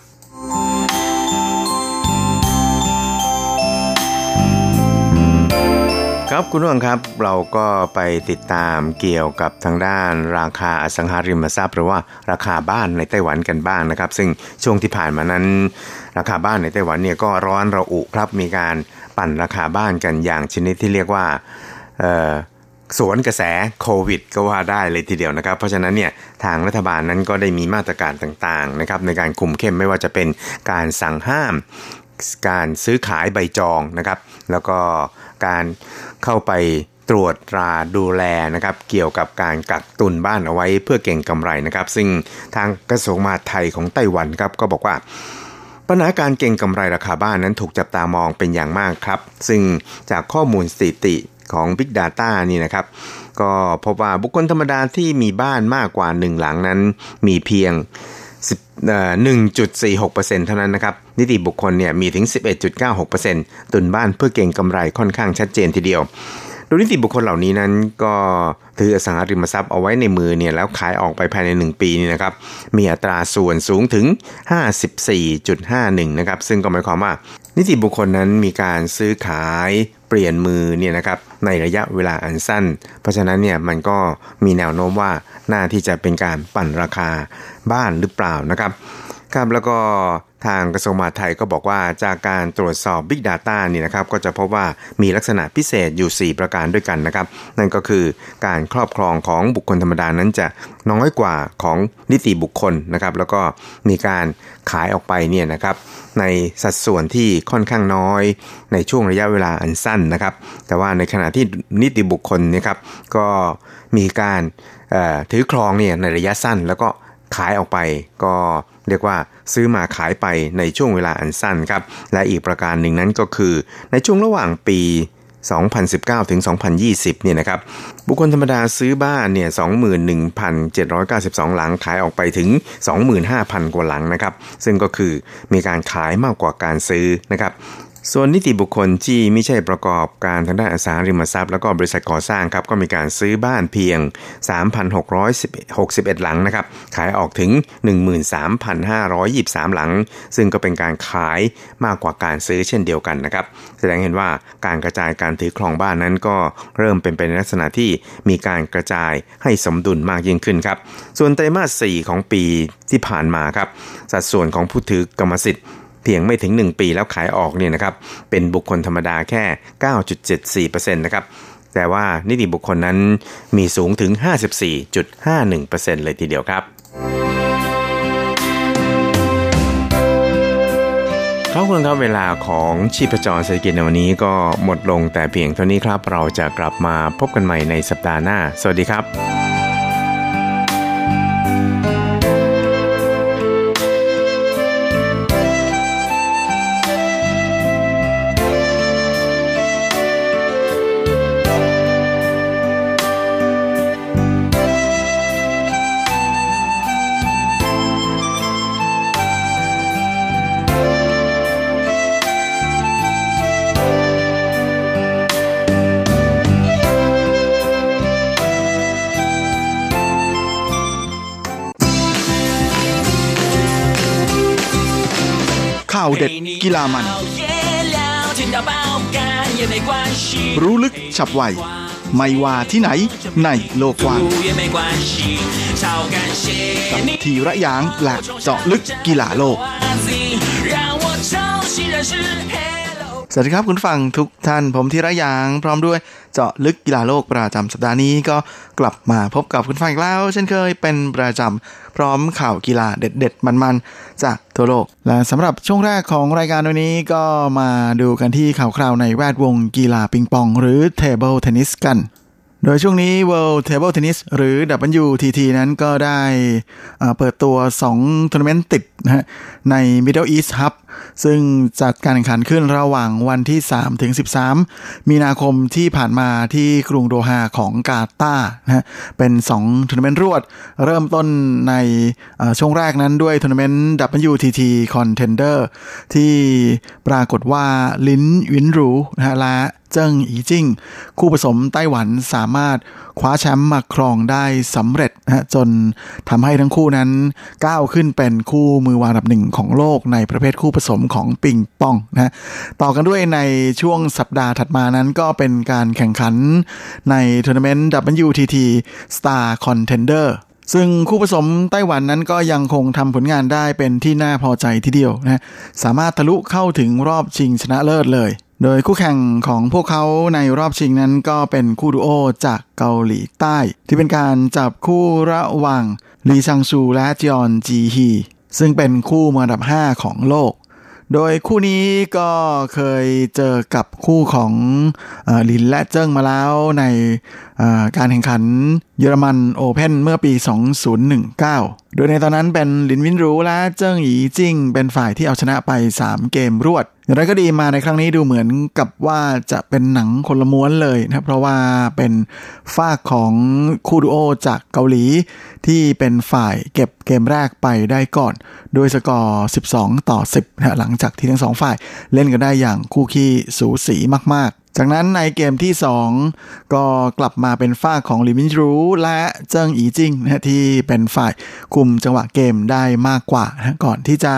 ครับคุณผู้ชมครับเราก็ไปติดตามเกี่ยวกับทางด้านราคาอสังหาริมทรัพย์หรือว่าราคาบ้านในไต้หวันกันบ้างนะครับ ซึ่งช่วงที่ผ่านมานั้น ราคาบ้านในไต้หวันเนี่ยก็ร้อนระอุครับมีการปั่นราคาบ้านกันอย่างชนิดที่เรียกว่าสวนกระแสโควิดก็ว่าได้เลยทีเดียวนะครับ เพราะฉะนั้นเนี่ยทางรัฐบาลนั้นก็ได้มีมาตรการต่างๆนะครับในการคุมเข้มไม่ว่าจะเป็นการสั่งห้าม การซื้อขายใบจองนะครับ แล้วก็ การเข้าไปตรวจตราดูแลนะครับเกี่ยวกับการกักตุนบ้านเอาไว้เพื่อเก่งกำไรนะครับ ซึ่งทางกระทรวงมหาดไทยของไต้หวันครับก็บอกว่า ปัญหาการเก่งกำไรราคาบ้านนั้นถูกจับตามองเป็นอย่างมากครับ ซึ่งจากข้อมูลสถิติของ Big Data นี่นะครับ ก็พบว่าบุคคลธรรมดาที่มีบ้านมากกว่า1หลังนั้นมีเพียง 1.46%เท่านั้นนะครับ นิติบุคคลเนี่ยมีถึง 11.96%ตุนบ้านเพื่อเก่งกำไรค่อนข้างชัดเจนทีเดียว โดยนิติบุคคลเหล่านี้นั้นก็ถืออสังหาริมทรัพย์เอาไว้ในมือเนี่ยแล้วขายออกไปภายใน 1 ปีนี่นะครับ มีอัตราส่วนสูงถึง 54.51 นะครับ ซึ่งก็หมายความว่า นิติบุคคลนั้นมีการซื้อขายเปลี่ยนมือเนี่ยนะครับ ในระยะเวลาอันสั้น เพราะฉะนั้นเนี่ยมันก็มีแนวโน้มว่าน่าที่จะเป็นการปั่นราคาบ้านหรือเปล่านะครับครับแล้วก็ทางกระทรวงมหาดไทยก็บอกว่าจากการตรวจสอบ Big Data นี่นะครับก็จะพบว่ามีลักษณะพิเศษอยู่ 4 ประการด้วยกันนะครับ นั่นก็คือการครอบครองของบุคคลธรรมดานั้นจะน้อยกว่าของนิติบุคคลนะครับ แล้วก็มีการขายออกไปเนี่ยนะครับ ในสัดส่วนที่ค่อนข้างน้อยในช่วงระยะเวลาอันสั้นนะครับ แต่ว่าในขณะที่นิติบุคคลนะครับก็มีการถือครองเนี่ยในระยะสั้นแล้วก็ขายออกไปก็เรียกว่าซื้อมาขายไปในช่วงเวลาอันสั้นครับ และอีกประการหนึ่งนั้นก็คือ ในช่วงระหว่างปี 2019 ถึง 2020 เนี่ยนะครับ บุคคลธรรมดาซื้อบ้านเนี่ย 21,792 หลังขายออกไปถึง 25,000 กว่าหลังนะครับ ซึ่งก็คือมีการขายมากกว่าการซื้อนะครับ ส่วนนิติบุคคลที่ไม่ใช่ประกอบการทางด้านอสังหาริมทรัพย์ แล้วก็บริษัทก่อสร้างครับก็มีการซื้อบ้านเพียง 3,661 หลังนะครับขายออกถึง 13,523 หลัง ซึ่งก็เป็นการขายมากกว่าการซื้อเช่นเดียวกันนะครับแสดงเห็นว่าการกระจายการถือครองบ้านนั้นก็เริ่มเป็นไปในลักษณะที่มีการกระจายให้สมดุลมากยิ่งขึ้นครับส่วนไตรมาส 4 ของปีที่ผ่านมาครับสัดส่วนของผู้ถือกรรมสิทธิ์ เพียงไม่ถึง 1 ปีแล้วขายออกเนี่ยนะครับเป็นบุคคลธรรมดาแค่ 9.74%นะครับแต่ว่านิติบุคคลนั้นมีสูงถึง 54.51%เลยทีเดียวครับครับคุณครับเวลาของชีพจรเศรษฐกิจในวันนี้ก็หมดลงแต่เพียงเท่านี้ครับ เราจะกลับมาพบกันใหม่ในสัปดาห์หน้า สวัสดีครับาวเด็ดกีฬามัน รู้ลึกฉับไว ไม่ว่าที่ไหนในโลกกว้างกับทีระยางและเจาะลึกกีฬาโลก สวัสดีครับคุณฟังทุกท่านผมธีระยางพร้อมด้วยเจาะลึกกีฬาโลกประจำสัปดาห์นี้ก็กลับมาพบกับคุณฟังอีกแล้ว เช่นเคยเป็นประจำพร้อมข่าวกีฬาเด็ดๆ มันๆ จากทั่วโลก และสำหรับช่วงแรกของรายการวันนี้ก็มาดูกันที่ข่าวคราวในแวดวงกีฬาปิงปอง หรือ table tennis กัน โดยช่วงนี้ World Table Tennis หรือ WTT นั้นก็ได้เปิดตัว 2ทัวร์นาเมนต์ติดนะฮะใน Middle East Hub ซึ่งจัดการแข่งขันขึ้นระหว่างวันที่ 3 ถึง 13 มีนาคมที่ผ่านมาที่กรุงโดฮาของกาตาร์นะฮะเป็น 2ทัวร์นาเมนต์รวด เริ่มต้นในช่วงแรกนั้นด้วยทัวร์นาเมนต์ WTT Contender ที่ปรากฏว่าหลินอวิ๋นหรูนะฮะและ เจิ้งอีจิ้ง คู่ผสมไต้หวันสามารถคว้าแชมป์มาครองได้สำเร็จนะจนทำให้ทั้งคู่นั้นก้าวขึ้นเป็นคู่มือวางอันดับหนึ่งของโลกในประเภทคู่ผสมของปิงปองนะต่อกันด้วยในช่วงสัปดาห์ถัดมานั้นก็เป็นการแข่งขันในทัวร์นาเมนต์ WTT Star Contender ซึ่งคู่ผสมไต้หวันนั้นก็ยังคงทำผลงานได้เป็นที่น่าพอใจทีเดียวนะ สามารถทะลุเข้าถึงรอบชิงชนะเลิศเลย โดยคู่แข่งของพวกเขาในรอบชิงนั้นก็เป็นคู่ดูโอจากเกาหลีใต้ ที่เป็นการจับคู่ระหว่างลีซังซูและจอนจีฮีซึ่งเป็นคู่มืออันดับ 5 ของโลก โดยคู่นี้ก็เคยเจอกับคู่ของอลินและเจิ้งมาแล้วในการแข่งขันเยอรมันโอเพนเมื่อปี 2019 โดยในตอนนั้นเป็นลินวินรูและเจิ้งหยีจิ้งเป็นฝ่ายที่เอาชนะไป 3 เกมรวด อย่างไรก็ดีมาในครั้งนี้ดูเหมือนกับว่าจะเป็นหนังคนละม้วนเลยนะเพราะว่าเป็นฝ้าของคู่ดูโอจากเกาหลี ที่เป็นฝ่ายเก็บเกมแรกไปได้ก่อน โดยสกอร์ 12 ต่อ 10นะหลังจากที่ทั้งสองฝ่ายเล่นกันได้อย่างคู่ขี้สูสีมากๆ จากนั้นในเกมที่ 2 ก็กลับมาเป็นฝ้าของลิมินรูและเจิ้งอีจิงนะที่เป็นฝ่ายคุมจังหวะเกมได้มากกว่านะก่อนที่จะ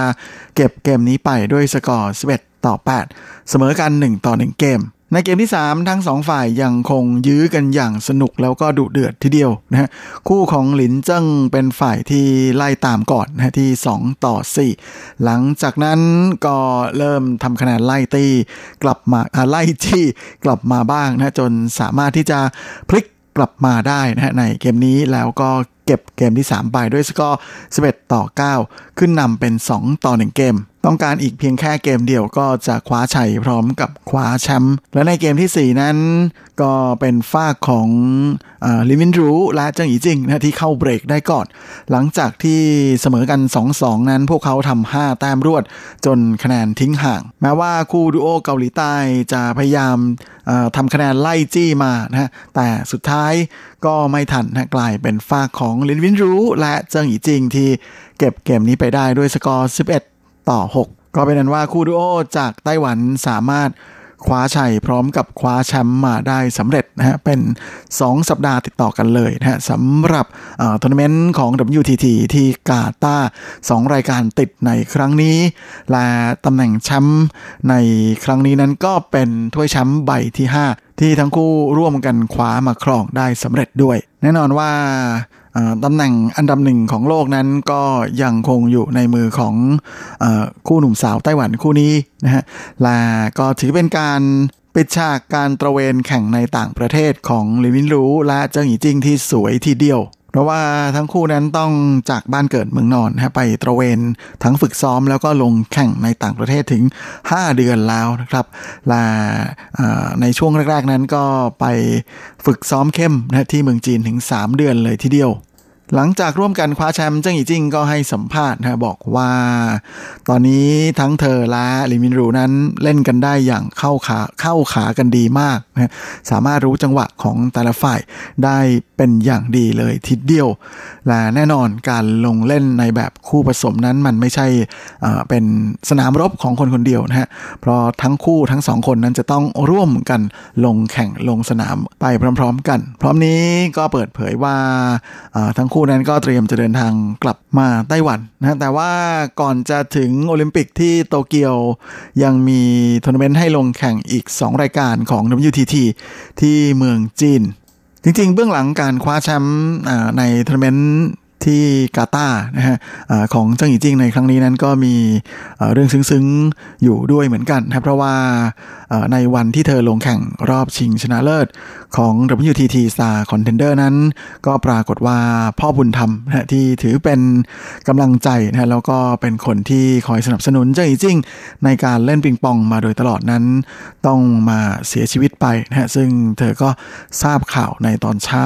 เก็บเกมนี้ไปด้วยสกอร์11ต่อ 8 เสมอกัน 1 ต่อ 1 เกม ในเกมที่ 3 ทั้ง 2 ฝ่ายยังคงยื้อกันอย่างสนุกแล้วก็ดุเดือดทีเดียวนะฮะคู่ของหลินเจิ้งเป็นฝ่ายที่ไล่ตามก่อนนะที่ 2 ต่อ 4 หลังจากนั้นก็เริ่มทำคะแนนไล่ตีกลับมาไล่จี้กลับมาบ้างนะจนสามารถที่จะพลิกกลับมาได้นะฮะในเกมนี้แล้วก็เก็บเกมที่ 3 ไปด้วยสกอร์11 ต่อ 9 ขึ้นนำเป็น 2 ต่อ 1 เกม ต้องการอีกเพียงแค่เกมเดียวก็จะคว้าชัยพร้อมกับคว้าแชมป์และในเกมที่ 4 นั้นก็เป็นฝ้าของลิมินรูและเจิ้งอีจิงนะที่เข้าเบรกได้ก่อน หลังจากที่เสมอกัน 2-2 นั้นพวกเขาทำ5แต้มรวด จนคะแนนทิ้งห่าง แม้ว่าคู่ดูโอเกาหลีใต้จะพยายามทำคะแนนไล่จี้มานะฮะแต่สุดท้ายก็ไม่ทันนะกลายเป็นฝ้าของลินวินรูและเจิ้งอีจิงที่เก็บเกมนี้ไปได้ด้วยสกอร์ 11 ต่อ 6 ก็เป็นนั้นว่าคู่ดูโอจากไต้หวันสามารถคว้าชัยพร้อมกับคว้าแชมป์มาได้สำเร็จนะฮะเป็น 2 สัปดาห์ติดต่อกันเลยนะฮะสำหรับทัวร์นาเมนต์ของ WTT ที่กาตา2 รายการติดในครั้งนี้ และตำแหน่งแชมป์ในครั้งนี้นั้นก็เป็นถ้วยแชมป์ใบที่ 5 ที่ทั้งคู่ร่วมกันคว้ามาครองได้สำเร็จด้วย แน่นอนว่า ตำแหน่งอันดับหนึ่งของโลกนั้นก็ยังคงอยู่ในมือของอคู่หนุ่มสาวไต้หวันคู่นี้นะฮะและก็ถือเป็นการปิดฉากการตระเวนแข่งในต่างประเทศของลิวินรูและเจิ้งหยีจิ้งที่สวยทีเดียว เพราะว่าทั้งคู่นั้นต้องจากบ้านเกิดเมืองนอนนะไปตระเวนทั้งฝึกซ้อมแล้วก็ลงแข่งในต่างประเทศถึง 5 เดือนแล้วนะครับและในช่วงแรก ๆ นั้นก็ไปฝึกซ้อมเข้มนะที่เมืองจีนถึง 3 เดือนเลยทีเดียว หลังจากร่วมกันคว้าแชมป์เจิ้งอีจิ้งก็ให้สัมภาษณ์นะบอกว่า ตอนนี้ทั้งเธอและหลินอวิ๋นหรูนั้นเล่นกันได้อย่างเข้าขาเข้าขากันดีมากนะสามารถรู้จังหวะของแต่ละฝ่ายได้เป็นอย่างดีเลยทีเดียว และแน่นอนการลงเล่นในแบบคู่ผสมนั้นมันไม่ใช่เป็นสนามรบของคนคนเดียวนะฮะเพราะทั้งคู่ทั้งสองคนนั้นจะต้องร่วมกันลงแข่งลงสนามไปพร้อม ๆ กัน พร้อมนี้ก็เปิดเผยว่าทั้งคู่คู่นั้นก็เตรียมจะเดินทางกลับมาไต้หวันนะแต่ว่าก่อนจะถึงโอลิมปิกที่โตเกียว ยังมีทัวร์นาเมนต์ให้ลงแข่งอีก 2 รายการของ WTT ที่เมืองจีน จริงๆ เบื้องหลังการคว้าแชมป์ในทัวร์นาเมนต์ ที่กาตาร์นะฮะของเจิ้งอีจิ้งในครั้งนี้นั้นก็มีเรื่องซึ้งๆอยู่ด้วยเหมือนกันนะเพราะว่าในวันที่เธอลงแข่งรอบชิงชนะเลิศของ WTT Star Contender นั้น ก็ปรากฏว่าพ่อบุญธรรมนะที่ถือเป็นกำลังใจนะแล้วก็เป็นคนที่คอยสนับสนุนเจ้าหญิงจิ้งในการเล่นปิงปองมาโดยตลอดนั้น ต้องมาเสียชีวิตไปนะฮะซึ่งเธอก็ทราบข่าวในตอนเช้า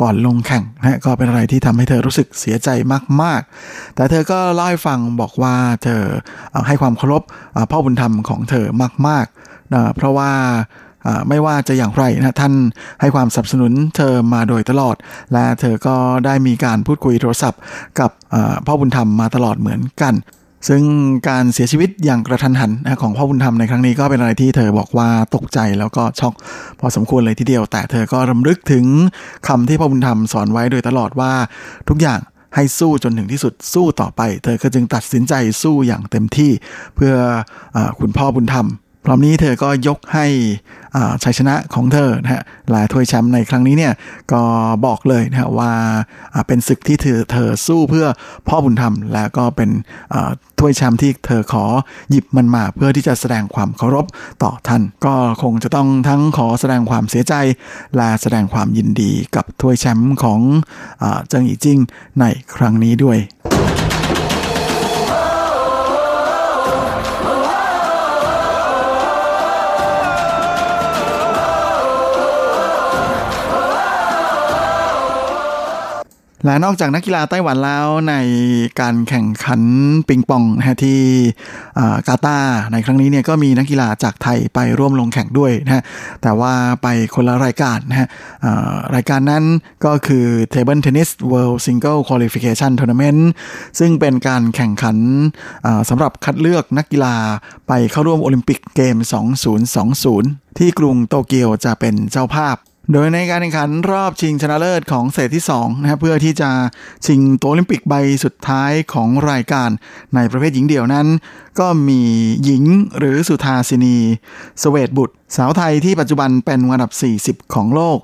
ก่อนลงแข่งนะก็เป็นอะไรที่ทำให้เธอรู้สึกเสียใจมากๆ แต่เธอก็เล่าให้ฟังบอกว่าเธอให้ความเคารพพ่อบุญธรรมของเธอมากๆนะเพราะว่าไม่ว่าจะอย่างไรนะท่านให้ความสนับสนุนเธอมาโดยตลอด และเธอก็ได้มีการพูดคุยโทรศัพท์กับพ่อบุญธรรมมาตลอดเหมือนกัน ซึ่งการเสียชีวิตอย่างกระทันหันของพ่อบุญธรรมในครั้งนี้ก็เป็นอะไรที่เธอบอกว่าตกใจแล้วก็ช็อกพอสมควรเลยทีเดียว แต่เธอก็รำลึกถึงคำที่พ่อบุญธรรมสอนไว้โดยตลอดว่าทุกอย่างให้สู้จนถึงที่สุดสู้ต่อไป เธอก็จึงตัดสินใจสู้อย่างเต็มที่เพื่ออคุณพ่อบุญธรรม พร้อมนี้เธอก็ยกให้ชัยชนะของเธอนะฮะหลายถ้วยแชมป์ในครั้งนี้เนี่ยก็บอกเลยนะฮะว่าเป็นศึกที่เธอเธอสู้เพื่อพ่อบุญธรรม แล้วก็เป็นถ้วยแชมป์ที่เธอขอหยิบมันมา เพื่อที่จะแสดงความเคารพต่อท่าน ก็คงจะต้องทั้งขอแสดงความเสียใจ และแสดงความยินดีกับถ้วยแชมป์ของเจิงอีจิ้งในครั้งนี้ด้วย และนอกจากนักกีฬาไต้หวันแล้วในการแข่งขันปิงปองนะฮะที่กาตาในครั้งนี้เนี่ยก็มีนักกีฬาจากไทยไปร่วมลงแข่งด้วยนะฮะแต่ว่าไปคนละรายการนะฮะรายการนั้นก็คือ Table Tennis World Single Qualification Tournament ซึ่งเป็นการแข่งขันสำหรับคัดเลือกนักกีฬาไปเข้าร่วมโอลิมปิกเกม 2020 ที่กรุงโตเกียวจะเป็นเจ้าภาพ โดยในการแข่งขันรอบชิงชนะเลิศของเซตที่2นะครับเพื่อที่จะชิงตัวโอลิมปิกใบสุดท้ายของรายการในประเภทหญิงเดี่ยวนั้น ก็มีหญิงหรือสุธาสินีสเวตบุตร สาวไทยที่ปัจจุบันเป็นอันดับ 40 ของโลก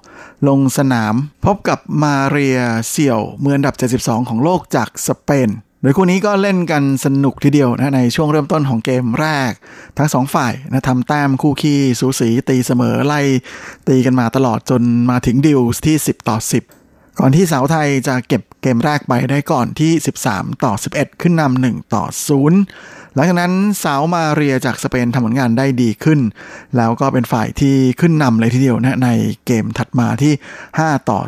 ลงสนามพบกับมาเรียเสี่ยว เมืออันดับ 72 ของโลกจากสเปน โดยคู่นี้ก็เล่นกันสนุกทีเดียวนะในช่วงเริ่มต้นของเกมแรก ทั้งสองฝ่ายนะทำแต้มคู่ขี้สูสีตีเสมอไล่ ตีกันมาตลอดจนมาถึงดิวที่ 10 ต่อ 10 ก่อนที่สาวไทยจะเก็บเกมแรกไปได้ก่อนที่ 13 ต่อ 11 ขึ้นนำ1ต่อ 0 หลังจากนั้นสาวมาเรียจากสเปนทำผลงานได้ดีขึ้น แล้วก็เป็นฝ่ายที่ขึ้นนำเลยทีเดียวนะในเกมถัดมาที่ 5 ต่อ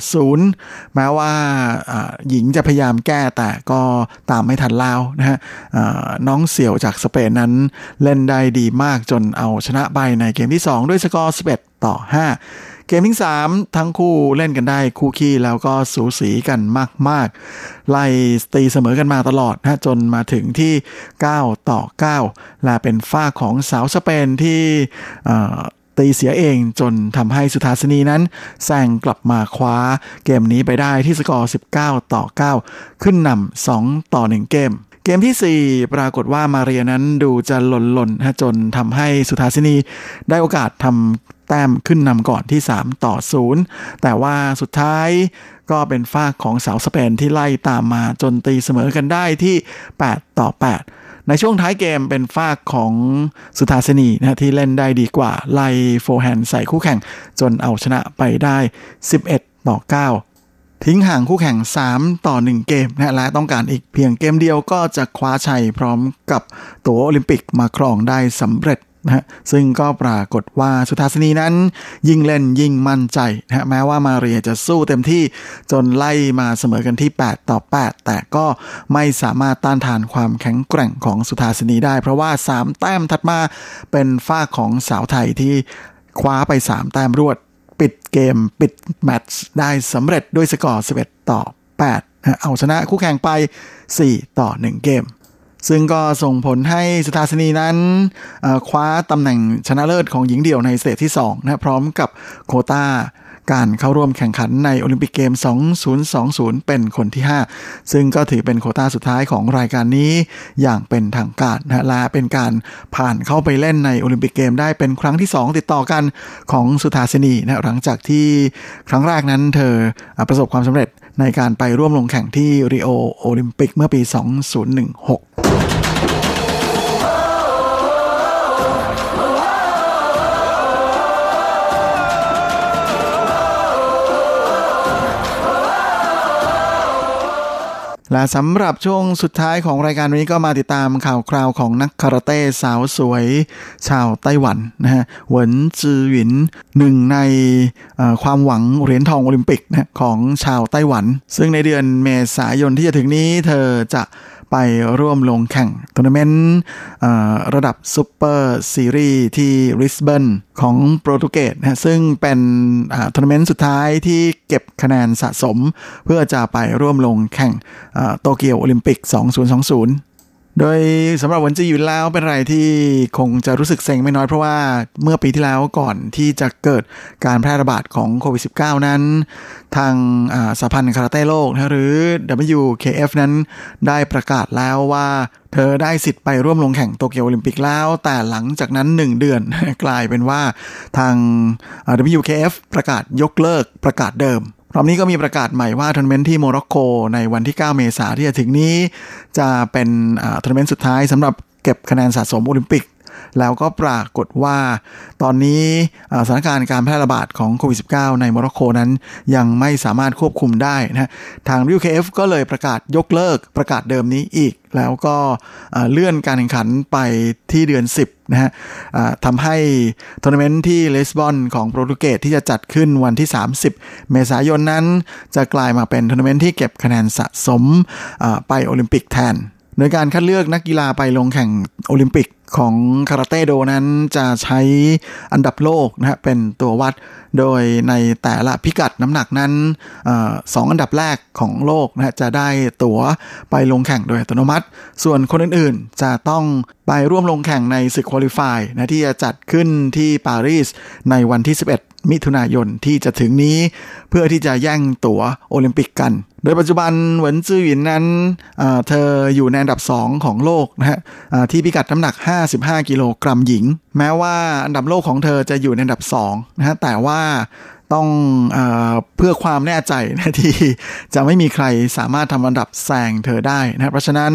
0 แม้ว่าหญิงจะพยายามแก้แต่ก็ตามไม่ทันแล้วนะฮะน้องเสี่ยวจากสเปนนั้นเล่นได้ดีมากจนเอาชนะไปในเกมที่ 2 ด้วยสกอร์ 11 ต่อ 5 เกมที่ 3 ทั้งคู่เล่นกันได้คู่ขี้แล้วก็สูสีกันมาก ๆ ไล่ตีเสมอกันมาตลอดนะจนมาถึงที่ 9 ต่อ 9 และเป็นฝ้าของสาวสเปนที่ตีเสียเองจนทำให้สุธาสนีนั้นแซงกลับมาคว้าเกมนี้ไปได้ที่สกอร์ 19 ต่อ 9 ขึ้นนำ 2 ต่อ 1 เกม เกมที่ 4 ปรากฏว่ามาเรียนั้นดูจะหล่นๆจนทำให้สุธาสินีได้โอกาสทำ แต้มขึ้นนำก่อนที่ 3 ต่อ 0 แต่ว่าสุดท้ายก็เป็นฝากของสาวสเปนที่ไล่ตามมาจนตีเสมอกันได้ที่ 8 ต่อ 8 ในช่วงท้ายเกมเป็นฝากของสุธาสนีนะที่เล่นได้ดีกว่า ไล่โฟแฮนใส่คู่แข่งจนเอาชนะไปได้ 11 ต่อ 9ทิ้งห่างคู่แข่ง 3 ต่อ 1 เกมนะและต้องการอีกเพียงเกมเดียวก็จะคว้าชัยพร้อมกับตัวโอลิมปิกมาครองได้สำเร็จ นะฮะซึ่งก็ปรากฏว่าสุธาสนีนั้น ยิ่งเล่นยิ่งมั่นใจนะฮะแม้ว่ามาเรียจะสู้เต็มที่จนไล่มาเสมอกันที่ 8 ต่อ 8 แต่ก็ไม่สามารถต้านทานความแข็งแกร่งของสุธาสนีได้ เพราะว่า 3 แต้มถัดมาเป็นฝ้าของสาวไทยที่คว้าไป 3 แต้มรวด ปิดเกมปิดแมตช์ได้สำเร็จด้วยสกอร์ 11 ต่อ 8 เอาชนะคู่แข่งไป 4 ต่อ 1 เกม ซึ่งก็ส่งผลให้สุธาสินีนั้นคว้าตำแหน่งชนะเลิศของหญิงเดี่ยวใน stage ที่2นะพร้อมกับโควตาการเข้าร่วมแข่งขันในโอลิมปิกเกม 2020 เป็นคนที่ 5 ซึ่งก็ถือเป็นโควตาสุดท้ายของรายการนี้อย่างเป็นทางการนะและเป็นการผ่านเข้าไปเล่นในโอลิมปิกเกมได้เป็นครั้งที่ 2 ติดต่อกันของสุธาสินีนะหลังจากที่ครั้งแรกนั้นเธอประสบความสำเร็จ ในการไปร่วมลงแข่งที่ริโอโอลิมปิกเมื่อปี 2016 และสำหรับช่วงสุดท้ายของรายการนี้ก็มาติดตามข่าวคราวของนักคาราเต้สาวสวย ชาวไต้หวันนะฮะหวินจือหวินหนึ่งในความหวังเหรียญทองโอลิมปิกนะของชาวไต้หวัน ซึ่งในเดือนเมษายนที่จะถึงนี้เธอจะไปร่วมลงแข่งทัวร์นาเมนต์ระดับ super series ที่ลิสบอนของโปรตุเกสนะซึ่งเป็นทัวร์นาเมนต์สุดท้ายที่เก็บคะแนนสะสม เพื่อจะไปร่วมลงแข่งโตเกียวโอลิมปิก 2020 โดยสำหรับวันจีอยู่แล้วเป็นอะไรที่คงจะรู้สึกเซ็งไม่น้อยเพราะว่าเมื่อปีที่แล้วก่อนที่จะเกิดการแพร่ระบาดของโควิด -19 นั้น ทางสหพันธ์คาราเต้โลกหรือ WKF นั้นได้ประกาศแล้วว่าเธอได้สิทธิ์ไปร่วมลงแข่งโตเกียวโอลิมปิกแล้ว แต่หลังจากนั้น 1 เดือนกลายเป็นว่าทาง WKF ประกาศยกเลิกประกาศเดิม รอบนี้ก็มีประกาศใหม่ว่าทัวร์นาเมนต์ที่โมร็อกโกในวันที่ 9 เมษายนที่จะถึงนี้ จะเป็นทัวร์นาเมนต์สุดท้ายสำหรับเก็บคะแนนสะสมโอลิมปิก แล้วก็ปรากฏว่า ตอนนี้สถานการณ์การแพร่ระบาดของโควิด -19 ในโมร็อกโกนั้นยังไม่สามารถควบคุมได้นะทาง UKF ก็เลยประกาศยกเลิกประกาศเดิมนี้อีก แล้วก็เลื่อนการแข่งขันไปที่เดือน 10นะฮะทำให้ทัวร์นาเมนต์ที่ลิสบอนของโปรตุเกสที่จะจัดขึ้นวันที่ 30 เมษายนนั้น จะกลายมาเป็นทัวร์นาเมนต์ที่เก็บคะแนนสะสมไปโอลิมปิกแทน โดยการคัดเลือกนักกีฬาไปลงแข่งโอลิมปิกของคาราเต้โดนั้นจะใช้อันดับโลกนะฮะเป็นตัววัด โดยในแต่ละพิกัดน้ำหนักนั้นอสองอันดับแรกของโลกนะฮะจะได้ตั๋วไปลงแข่งโดยอัตโนมัติ ส่วนคนอื่นๆ จะต้องไปร่วมลงแข่งในศึกคุริฟายนะที่จะจัดขึ้นที่ปารีสในวันที่ 11 มิถุนายนที่จะถึงนี้ เพื่อที่จะแย่งตั๋วโอลิมปิกกัน โดยปัจจุบันเหวินจื้อหวินนั้นเธออยู่ในอันดับ 2 ของโลกนะฮะที่พิกัดน้ำหนัก 55 กิโลกรัมหญิง แม้ว่าอันดับโลกของเธอจะอยู่ในอันดับ2นะฮะแต่ว่า ต้องเอเพื่อความแน่ใจนะที่จะไม่มีใครสามารถทำอันดับแซงเธอได้นะเพราะฉะนั้น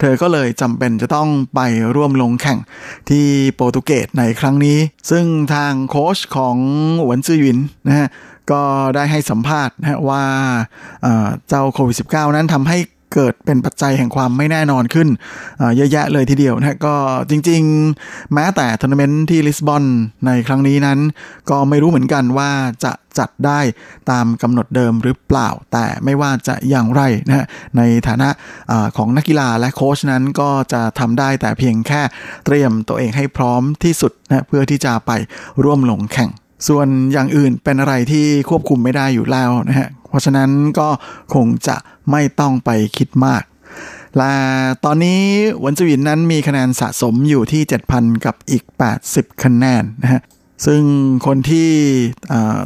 เธอก็เลยจำเป็นจะต้องไปร่วมลงแข่งที่โปรตุเกสในครั้งนี้ ซึ่งทางโค้ชของหวนจื้อหวินนะฮะก็ได้ให้สัมภาษณ์นะว่าเจ้าโควิด -19 นั้นทำให้ เกิดเป็นปัจจัยแห่งความไม่แน่นอนขึ้นเยอะแยะเลยทีเดียวนะก็จริงๆ แม้แต่ทัวร์นาเมนต์ที่ลิสบอนในครั้งนี้นั้น ก็ไม่รู้เหมือนกันว่าจะจัดได้ตามกำหนดเดิมหรือเปล่า แต่ไม่ว่าจะอย่างไรนะในฐานะอของนักกีฬาและโค้ชนั้นก็จะทำได้แต่เพียงแค่เตรียมตัวเองให้พร้อมที่สุดนะเพื่อที่จะไปร่วมลงแข่งส่วนอย่างอื่นเป็นอะไรที่ควบคุมไม่ได้อยู่แล้วนะฮะ เพราะฉะนั้นก็คงจะไม่ต้องไปคิดมากและตอนนี้วันจวินนั้นมีคะแนนสะสมอยู่ที่ 7,000 กับอีก 80 คะแนนนะฮะซึ่งคนที่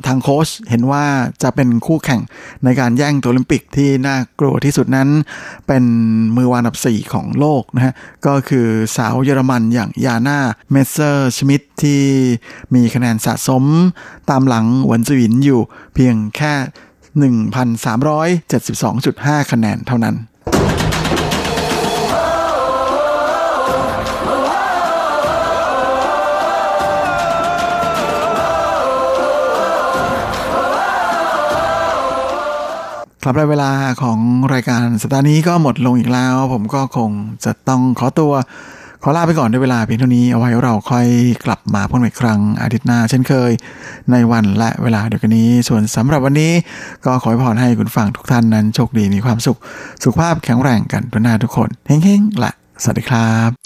ทางโค้ชเห็นว่าจะเป็นคู่แข่งในการแย่งตั๋วโอลิมปิกที่น่ากลัวที่สุดนั้น เป็นมือวางอันดับสี่ของโลกนะฮะก็คือสาวเยอรมันอย่าง Jana Messerschmidt ที่มีคะแนนสะสมตามหลังหวนจวินอยู่เพียงแค่ 1,372.5 คะแนนเท่านั้นครับเวลาของรายการสัปดาห์นี้ก็หมดลงอีกแล้ว ผมก็คงจะต้องขอตัว ขอลาไปก่อนด้วยเวลาเพียงเท่านี้เอาไว้เราค่อยกลับมาพบกันอีกครั้งอาทิตย์หน้าเช่นเคย ในวันและเวลาเดียวกันนี้ ส่วนสำหรับวันนี้ ก็ขอให้พรให้คุณฟังทุกท่านนั้นโชคดีมีความสุข สุขภาพแข็งแรงกันทุกหน้าทุกคนเฮ้งๆละสวัสดีครับ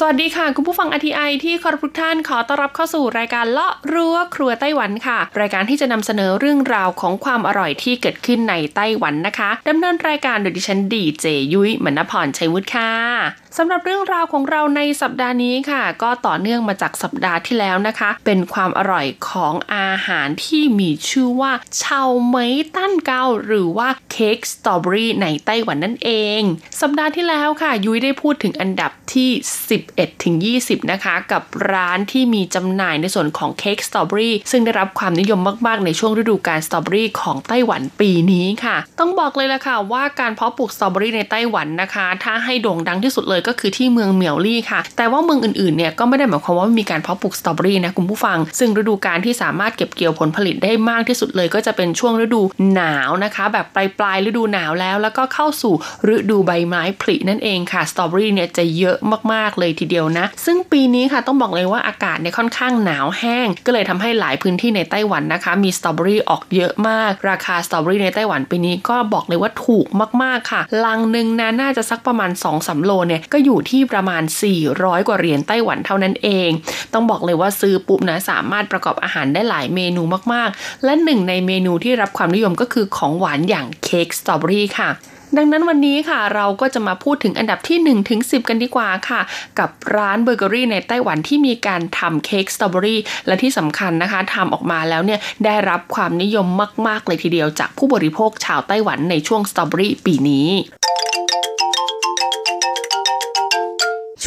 สวัสดีค่ะ คุณผู้ฟังอทีไอที่คอรพทุกท่านขอต้อนรับเข้าสู่รายการเลาะรั้วครัวไต้หวันค่ะ รายการที่จะนำเสนอเรื่องราวของความอร่อยที่เกิดขึ้นในไต้หวันนะคะดำเนินรายการโดยดิฉันดีเจยุ้ยมณพรชัยวุฒิค่ะสำหรับเรื่องราวของเราในสัปดาห์นี้ค่ะ ก็ต่อเนื่องมาจากสัปดาห์ที่แล้วนะคะ เป็นความอร่อยของอาหารที่มีชื่อว่าเฉาเมยตั้นเกาหรือว่าเค้กสตรอเบอรี่ในไต้หวันนั่นเอง สัปดาห์ที่แล้วค่ะ ยุ้ยได้พูดถึงอันดับที่ 11ถึง20 นะคะ กับร้านที่มีจำหน่ายในส่วนของเค้กสตรอเบอรี่ซึ่งได้รับความนิยมมากๆ ในช่วงฤดูกาลสตรอเบอรี่ของไต้หวันปีนี้ค่ะ ต้องบอกเลยละค่ะว่าการเพาะปลูกสตรอเบอรี่ในไต้หวันนะคะ ถ้าให้โด่งดังที่สุดเลยก็คือที่เมืองเหมียวลี่ค่ะ แต่ว่าเมืองอื่นๆเนี่ยก็ไม่ได้หมายความว่ามีการเพาะปลูกสตรอเบอรี่นะคุณผู้ฟัง ซึ่งฤดูกาลที่สามารถเก็บเกี่ยวผลผลิตได้มากที่สุดเลยก็จะเป็นช่วงฤดูหนาวนะคะ แบบปลายปลายฤดูหนาวแล้ว แล้วก็เข้าสู่ฤดูใบไม้ผลินั่นเองค่ะสตรอเบอรี่เนี่ยจะเยอะมากๆเลยทีเดียวนะ ซึ่งปีนี้ค่ะต้องบอกเลยว่าอากาศเนี่ยค่อนข้างหนาวแห้ง ก็เลยทำให้หลายพื้นที่ในไต้หวันนะคะ มีสตรอเบอรี่ออกเยอะมาก ราคาสตรอเบอรี่ในไต้หวันปีนี้ก็บอกเลยว่าถูกมากๆค่ะ ลังหนึ่งนะน่าจะสักประมาณ2อสโลเนี่ยก็อยู่ที่ประมาณ 400 กว่าเหรียญไต้หวันเท่านั้นเอง ต้องบอกเลยว่าซื้อปุ๊บนะสามารถประกอบอาหารได้หลายเมนูมากๆ และหนึ่งในเมนูที่รับความนิยมก็คือของหวานอย่างเค้กสตรอเบอรี่ค่ะดังนั้นวันนี้ค่ะเราก็จะมาพูดถึงอันดับที่ 1 ถึง 10 กันดีกว่าค่ะ กับร้านเบเกอรี่ในไต้หวันที่มีการทำเค้กสตรอเบอรี่และที่สำคัญนะคะทำออกมาแล้วเนี่ยได้รับความนิยมมาก ๆ เลยทีเดียวจากผู้บริโภคชาวไต้หวันในช่วงสตรอเบอรี่ปีนี้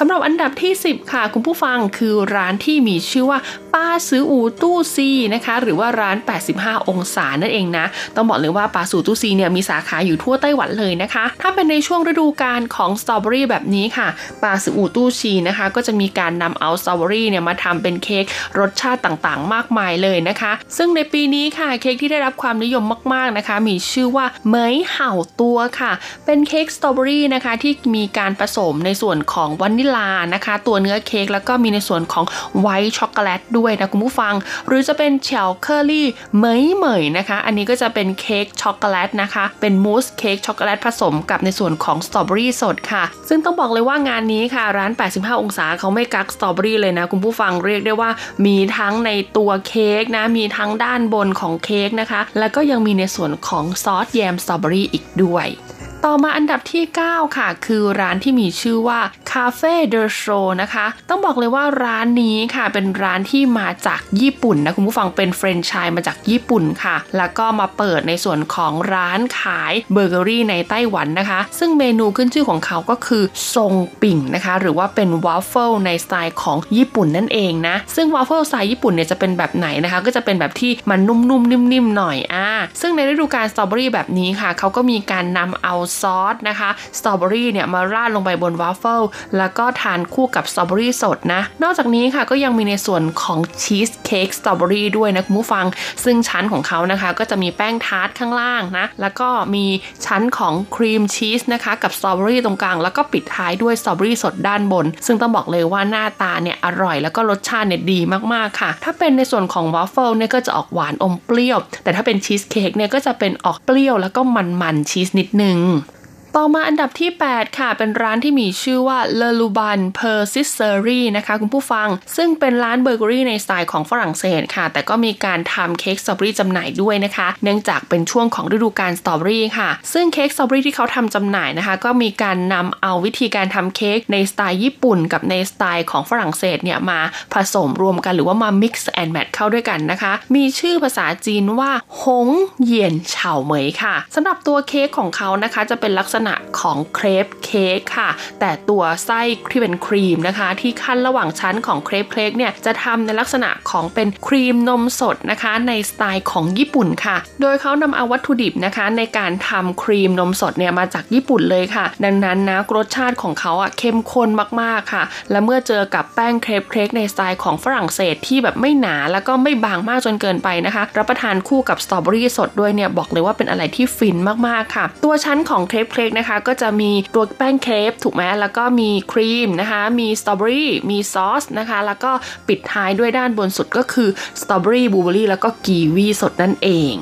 สำหรับอันดับที่ 10 ค่ะ คุณผู้ฟังคือร้านที่มีชื่อว่าป้าซื้ออูตู้ซีนะคะ หรือว่าร้าน 85 องศานั่นเองนะ ต้องบอกเลยว่าป้าสูตู้ซีเนี่ยมีสาขาอยู่ทั่วไต้หวันเลยนะคะ ถ้าเป็นในช่วงฤดูกาลของสตรอเบอรี่แบบนี้ค่ะป้าซื้ออูตู้ซีนะคะ ก็จะมีการนำเอาสตรอเบอรี่เนี่ยมาทำเป็นเค้กรสชาติต่างๆ มากมายเลยนะคะ ซึ่งในปีนี้ค่ะเค้กที่ได้รับความนิยมมากๆนะคะ มีชื่อว่าเหมยเห่าตัวค่ะ เป็นเค้กสตรอเบอรี่นะคะที่มีการผสมในส่วนของวานิลานะคะ ตัวเนื้อเค้กแล้วก็มีในส่วนของ white chocolate ด้วยนะคุณผู้ฟัง หรือจะเป็นเฉาเคอรี่เหมยเหมยนะคะ อันนี้ก็จะเป็นเค้กช็อกโกแลตนะคะ เป็นมูสเค้กช็อกโกแลตผสมกับในส่วนของสตรอเบอรี่สดค่ะ ซึ่งต้องบอกเลยว่างานนี้ค่ะ ร้าน 85 องศาเขาไม่กักสตรอเบอรี่เลยนะคุณผู้ฟังเรียกได้ว่ามีทั้งในตัวเค้กนะมีทั้งด้านบนของเค้กนะคะ แล้วก็ยังมีในส่วนของซอสแยมสตรอเบอรี่อีกด้วย ต่อมาอันดับที่ 9 ค่ะ คือร้านที่มีชื่อว่า Cafe de Show นะคะ ต้องบอกเลยว่าร้านนี้ค่ะ เป็นร้านที่มาจากญี่ปุ่นนะคุณผู้ฟังเป็นแฟรนไชส์มาจากญี่ปุ่นค่ะ แล้วก็มาเปิดในส่วนของร้านขายเบเกอรี่ในไต้หวันนะคะ ซึ่งเมนูขึ้นชื่อของเขาก็คือทรงปิ่งนะคะ หรือว่าเป็นวาฟเฟิลในสไตล์ของญี่ปุ่นนั่นเองนะ ซึ่งวาฟเฟิลสไตล์ญี่ปุ่นเนี่ยจะเป็นแบบไหนนะคะ ก็จะเป็นแบบที่มันนุ่มๆนิ่มๆหน่อยอ่าซึ่งในฤดูกาลสตรอเบอรี่แบบนี้ค่ะเขาก็มีการนำเอาซอสนะคะสตรอเบอรี่เนี่ยมาราดลงไปบนวาฟเฟิลแล้วก็ทานคู่กับสตรอเบอรี่สดนะ นอกจากนี้ค่ะก็ยังมีในส่วนของชีสเค้กสตรอเบอรี่ด้วยนะคุณผู้ฟัง ซึ่งชั้นของเขานะคะ ก็จะมีแป้งทาร์ตข้างล่างนะ แล้วก็มีชั้นของครีมชีสนะคะ กับสตรอเบอรี่ตรงกลาง แล้วก็ปิดท้ายด้วยสตรอเบอรี่สดด้านบน ซึ่งต้องบอกเลยว่าหน้าตาเนี่ยอร่อย แล้วก็รสชาติเนี่ยดีมากๆค่ะ ถ้าเป็นในส่วนของวาฟเฟิลเนี่ยก็จะออกหวานอมเปรี้ยว แต่ถ้าเป็นชีสเค้กเนี่ยก็จะเป็นออกเปรี้ยวแล้วก็มันๆชีสนิดนึง ต่อมาอันดับที่ 8 ค่ะ เป็นร้านที่มีชื่อว่า l e l u b a n p e r s i s e r y นะคะคุณผู้ฟัง ซึ่งเป็นร้านเบเกอรี่ในสไตล์ของฝรั่งเศสค่ะ แต่ก็มีการทำเค้กสตรอเบอรี่จำหน่ายด้วยนะคะ เนื่องจากเป็นช่วงของฤดูกาลสตรอเบอรี่ค่ะ ซึ่งเค้กสตรอเบอรี่ที่เขาทำจำหน่ายนะคะ ก็มีการนำเอาวิธีการทำเค้กในสไตล์ญี่ปุ่น กับในสไตล์ของฝรั่งเศสเนี่ยมาผสมรวมกันหรือว่ามา mix and match เข้าด้วยกันนะคะ มีชื่อภาษาจีนว่าหงเหยียนเฉาเหมยค่ะสำหรับตัวเค้กของเขานะคะจะเป็นลักษณะณะของเครปเค้กค่ะ แต่ตัวไส้ที่เป็นครีมนะคะ ที่ขั้นระหว่างชั้นของเครปเค้กเนี่ยจะทำในลักษณะของเป็นครีมนมสดนะคะ ในสไตล์ของญี่ปุ่นค่ะ โดยเขานำเอาวัตถุดิบนะคะ ในการทำครีมนมสดเนี่ยมาจากญี่ปุ่นเลยค่ะ ดังนั้นนะรสชาติของเขาอะเข้มข้นมากๆค่ะ และเมื่อเจอกับแป้งเครปเค้กในสไตล์ของฝรั่งเศสที่แบบไม่หนาแล้วก็ไม่บางมากจนเกินไปนะคะ รับประทานคู่กับสตรอเบอรี่สดด้วยเนี่ยบอกเลยว่าเป็นอะไรที่ฟินมากๆค่ะ ตัวชั้นของเครปเค้กนะคะ ก็จะมีตัวแป้งเครปถูกไหมแล้วก็มีครีมนะคะ มีสตรอเบอรี่มีซอสนะคะ แล้วก็ปิดท้ายด้วยด้านบนสุดก็คือสตรอเบอรี่บลูเบอรี่แล้วก็กีวีสดนั่นเอง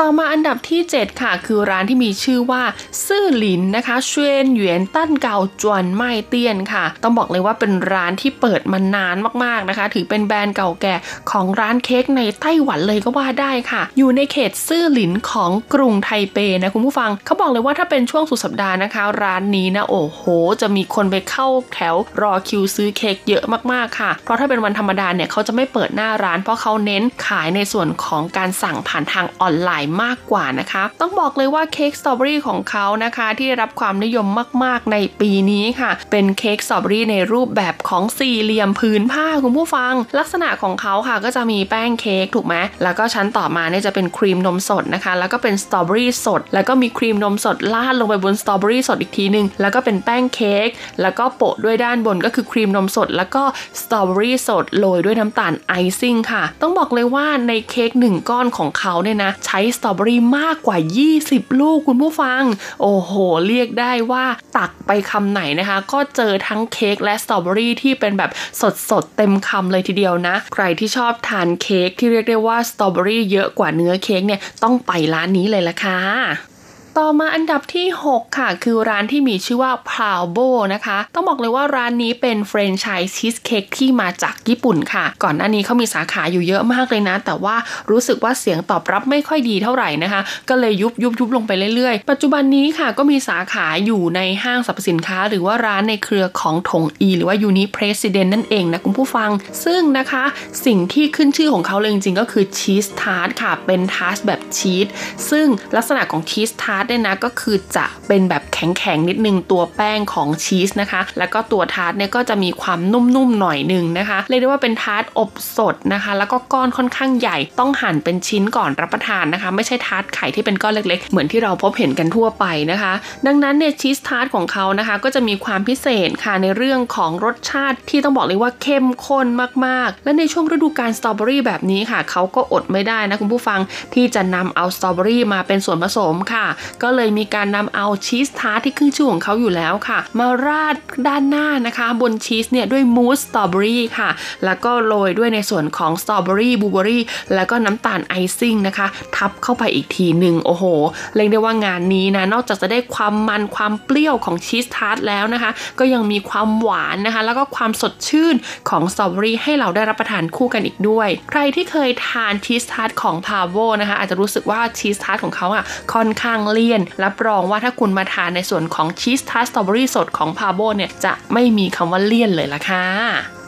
ต่อมาอันดับที่ 7 ค่ะ คือร้านที่มีชื่อว่าซื่อหลินนะคะเชวนหยวนตั้นเกาจวนไม่เตี้ยนค่ะ ต้องบอกเลยว่าเป็นร้านที่เปิดมานานมากๆนะคะ ถือเป็นแบรนด์เก่าแก่ของร้านเค้กในไต้หวันเลยก็ว่าได้ค่ะ อยู่ในเขตซื่อหลินของกรุงไทเปนะคุณผู้ฟังเขาบอกเลยว่าถ้าเป็นช่วงสุดสัปดาห์นะคะ ร้านนี้นะโอ้โห จะมีคนไปเข้าแถวรอคิวซื้อเค้กเยอะมากๆค่ะ เพราะถ้าเป็นวันธรรมดาเนี่ยเขาจะไม่เปิดหน้าร้านเพราะเขาเน้นขายในส่วนของการสั่งผ่านทางออนไลน์มากกว่านะคะ ต้องบอกเลยว่าเค้กสตรอเบอรี่ของเขานะคะ ที่ได้รับความนิยมมาก ๆ ในปีนี้ค่ะ เป็นเค้กสตรอเบอรี่ในรูปแบบของสี่เหลี่ยมผืนผ้าคุณผู้ฟัง ลักษณะของเขาค่ะก็จะมีแป้งเค้กถูกไหมแล้วก็ชั้นต่อมาเนี่ยจะเป็นครีมนมสดนะคะ แล้วก็เป็นสตรอเบอรี่สด แล้วก็มีครีมนมสดราดลงไปบนสตรอเบอรี่สดอีกทีหนึ่งแล้วก็เป็นแป้งเค้กแล้วก็โปะด้วยด้านบนก็คือครีมนมสด แล้วก็สตรอเบอรี่สดโรยด้วยน้ำตาลไอซิ่งค่ะ ต้องบอกเลยว่าในเค้กหนึ่งก้อนของเขาเนี่ยนะ ใช้สตรอเบอรี่มากกว่า 20 ลูกคุณผู้ฟัง โอ้โห เรียกได้ว่าตักไปคำไหนนะคะ ก็เจอทั้งเค้กและสตรอเบอรี่ที่เป็นแบบสดๆ เต็มคำเลยทีเดียวนะ ใครที่ชอบทานเค้กที่เรียกได้ว่าสตรอเบอรี่เยอะกว่าเนื้อเค้กเนี่ยต้องไปร้านนี้เลยละค่ะ ต่อมาอันดับที่ 6 ค่ะ คือร้านที่มีชื่อว่าพาวโบนะคะ ต้องบอกเลยว่าร้านนี้เป็นแฟรนไชส์ชีสเค้กที่มาจากญี่ปุ่นค่ะ ก่อนหน้านี้เขามีสาขาอยู่เยอะมากเลยนะ แต่ว่ารู้สึกว่าเสียงตอบรับไม่ค่อยดีเท่าไหร่นะคะ ก็เลยยุบยุบยุบลงไปเรื่อยๆ ปัจจุบันนี้ค่ะก็มีสาขาอยู่ในห้างสรรพสินค้า หรือว่าร้านในเครือของถงอี หรือว่า Uni-President นั่นเองนะคุณผู้ฟัง ซึ่งนะคะสิ่งที่ขึ้นชื่อของเขาเลยจริงๆก็คือชีสทาร์ตค่ะเป็นทาร์ตแบบชีสซึ่งลักษณะของชีสทาร์ตเนี่ยนะก็คือจะเป็นแบบแข็งๆนิดนึงตัวแป้งของชีสนะคะ แล้วก็ตัวทาร์ตเนี่ยก็จะมีความนุ่มๆหน่อยนึงนะคะเรียกได้ว่าเป็นทาร์ตอบสดนะคะ แล้วก็ก้อนค่อนข้างใหญ่ต้องหั่นเป็นชิ้นก่อนรับประทานนะคะ ไม่ใช่ทาร์ตไข่ที่เป็นก้อนเล็กๆ เหมือนที่เราพบเห็นกันทั่วไปนะคะ ดังนั้นเนี่ยชีสทาร์ตของเขานะคะ ก็จะมีความพิเศษค่ะในเรื่องของรสชาติที่ต้องบอกเลยว่าเข้มข้นมากๆ และในช่วงฤดูกาลสตรอเบอรี่แบบนี้ค่ะเขาก็อดไม่ได้นะคุณผู้ฟังที่จะนำเอาสตรอเบอรี่มาเป็นส่วนผสมค่ะก็เลยมีการนำเอาชีสทาร์ตที่ขึ้นชื่อของเขาอยู่แล้วค่ะ มาราดด้านหน้านะคะ บนชีสเนี่ยด้วยมูสสตรอเบอรี่ค่ะ แล้วก็โรยด้วยในส่วนของสตรอเบอรี่บลูเบอรี่แล้วก็น้ำตาลไอซิ่งนะคะ ทับเข้าไปอีกทีหนึ่งโอ้โห เรียกได้ว่างานนี้นะ นอกจากจะได้ความมันความเปรี้ยวของชีสทาร์ตแล้วนะคะ ก็ยังมีความหวานนะคะ แล้วก็ความสดชื่นของสตรอเบอรี่ให้เราได้รับประทานคู่กันอีกด้วย ใครที่เคยทานชีสทาร์ตของ Pablo นะคะ อาจจะรู้สึกว่าชีสทาร์ตของเขาอะค่อนข้างเลี่ยน รับรองว่าถ้าคุณมาทานในส่วนของชีสทาร์ตสตรอเบอรี่สดของ Pablo เนี่ยจะไม่มีคำว่าเลี่ยนเลยล่ะค่ะ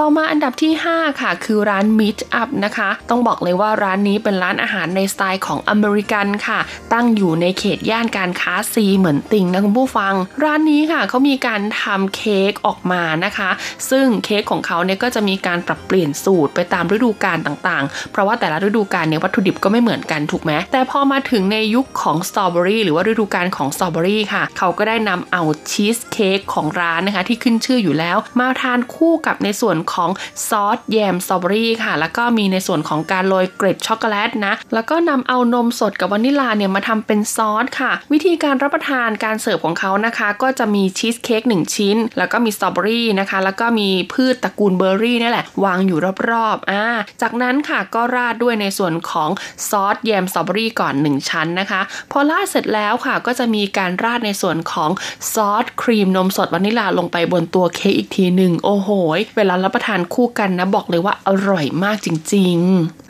ต่อมาอันดับที่ 5 ค่ะ คือร้าน Meet Up นะคะ ต้องบอกเลยว่าร้านนี้เป็นร้านอาหารในสไตล์ของอเมริกันค่ะ ตั้งอยู่ในเขตย่านการค้าซีเหมือนติงนะคุณผู้ฟัง ร้านนี้ค่ะเขามีการทำเค้กออกมานะคะ ซึ่งเค้กของเขาเนี่ยก็จะมีการปรับเปลี่ยนสูตรไปตามฤดูกาลต่างๆ เพราะว่าแต่ละฤดูกาลเนี่ยวัตถุดิบก็ไม่เหมือนกันถูกไหมแต่พอมาถึงในยุคของสตรอเบอรี่หรือว่าฤดูกาลของสตรอเบอรี่ค่ะ เขาก็ได้นำเอาชีสเค้กของร้านนะคะที่ขึ้นชื่ออยู่แล้ว มาทานคู่กับในส่วนของซอสแยมสตรอเบอรี่ค่ะ แล้วก็มีในส่วนของการโรยเกล็ดช็อกโกแลตนะ แล้วก็นำเอานมสดกับวานิลาเนี่ยมาทำเป็นซอสค่ะ วิธีการรับประทานการเสิร์ฟของเขานะคะ ก็จะมีชีสเค้ก1 ชิ้น แล้วก็มีสตรอเบอรี่นะคะ แล้วก็มีพืชตระกูลเบอร์รี่นี่แหละ วางอยู่รอบๆอ่าจากนั้นค่ะก็ราดด้วยในส่วนของซอสแยมสตรอเบอรี่ก่อน 1 ชั้นนะคะ พอราดเสร็จแล้วค่ะก็จะมีการราดในส่วนของซอสครีมนมสดวานิลาลงไปบนตัวเค้กอีกทีหนึ่งโอ้โห เวลารับประทานคู่กันนะบอกเลยว่าอร่อยมากจริง ๆ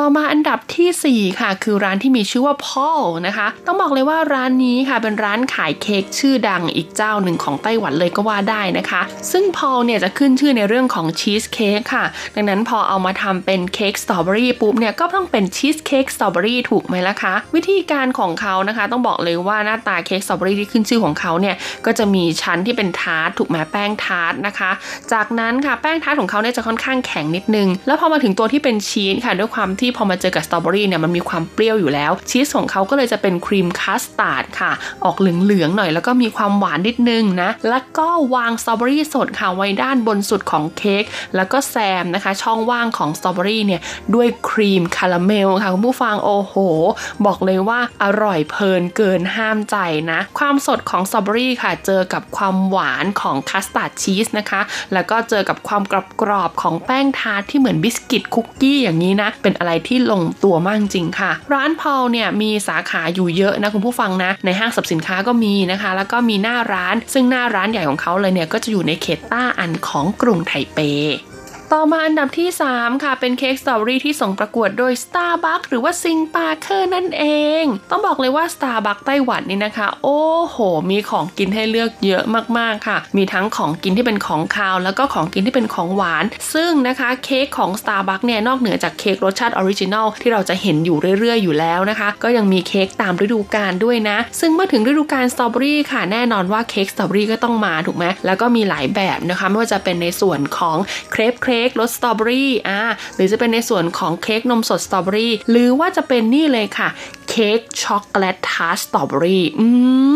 ต่อมาอันดับทีสี่ 4 ค่ะ คือร้านที่มีชื่อว่า Paul นะคะ ต้องบอกเลยว่าร้านนี้ค่ะเป็นร้านขายเค้กชื่อดังอีกเจ้าหนึ่งของไต้หวันเลยก็ว่าได้นะคะ ซึ่ง Paul เนี่ยจะขึ้นชื่อในเรื่องของชีสเค้กค่ะ ดังนั้นพอเอามาทำเป็นเค้กสตรอเบอรี่ปุ๊บเนี่ยก็ต้องเป็นชีสเค้กสตรอเบอรี่ถูกไหมล่ะคะ วิธีการของเขานะคะ ต้องบอกเลยว่าหน้าตาเค้กสตรอเบอรี่ที่ขึ้นชื่อของเขาเนี่ยก็จะมีชั้นที่เป็นทาร์ตถูกไหมแป้งทาร์ตนะคะ จากนั้นค่ะแป้งทาร์ตของเขาเนี่ยจะค่อนข้างแข็งนิดนึง แล้วพอมาถึงตัวที่เป็นชีสค่ะด้วยความทีพอมาเจอกับสตรอเบอรี่เนี่ยมันมีความเปรี้ยวอยู่แล้ว ชีสของเขาก็เลยจะเป็นครีมคัสตาร์ดค่ะ ออกเหลืองๆหน่อยแล้วก็มีความหวานนิดนึงนะ แล้วก็วางสตรอเบอรี่สดค่ะไว้ด้านบนสุดของเค้กแล้วก็แซมนะคะ ช่องว่างของสตรอเบอรี่เนี่ยด้วยครีมคาราเมลค่ะคุณผู้ฟังโอ้โห บอกเลยว่าอร่อยเพลินเกินห้ามใจนะ ความสดของสตรอเบอรี่ค่ะ เจอกับความหวานของคัสตาร์ดชีสนะคะ แล้วก็เจอกับความกรอบๆของแป้งทาร์ตที่เหมือนบิสกิตคุกกี้อย่างนี้นะเป็นอะไรที่ลงตัวมากจริงค่ะ ร้านพอลเนี่ยมีสาขาอยู่เยอะนะคุณผู้ฟังนะ ในห้างสรรพสินค้าก็มีนะคะ แล้วก็มีหน้าร้าน ซึ่งหน้าร้านใหญ่ของเขาเลยเนี่ยก็จะอยู่ในเขตต้าอันของกรุงไทเป ต่อมาอันดับที่ 3 ค่ะ เป็นเค้กสตรอเบอรี่ที่ส่งประกวดโดย Starbucks หรือว่า星巴克นั่นเอง ต้องบอกเลยว่า Starbucks ไต้หวันนี่นะคะ โอ้โห มีของกินให้เลือกเยอะมากๆค่ะ มีทั้งของกินที่เป็นของคาว แล้วก็ของกินที่เป็นของหวาน ซึ่งนะคะเค้กของ Starbucks เนี่ยนอกเหนือจากเค้กรสชาติ original ที่เราจะเห็นอยู่เรื่อยๆ อยู่แล้วนะคะ ก็ยังมีเค้กตามฤดูกาลด้วยนะ ซึ่งเมื่อถึงฤดูกาลสตรอเบอรี่ค่ะแน่นอนว่าเค้กสตรอเบอรี่ก็ต้องมาถูกไหมแล้วก็มีหลายแบบนะคะไม่ว่าจะเป็นในส่วนของเครปเค้ค้กรสสตรอเบอรี่อ่าหรือจะเป็นในส่วนของเค้กนมสดสตรอเบอรี่หรือว่าจะเป็นนี่เลยค่ะเค้กช็อกโกแลตทาร์ตสตรอเบอรี่อื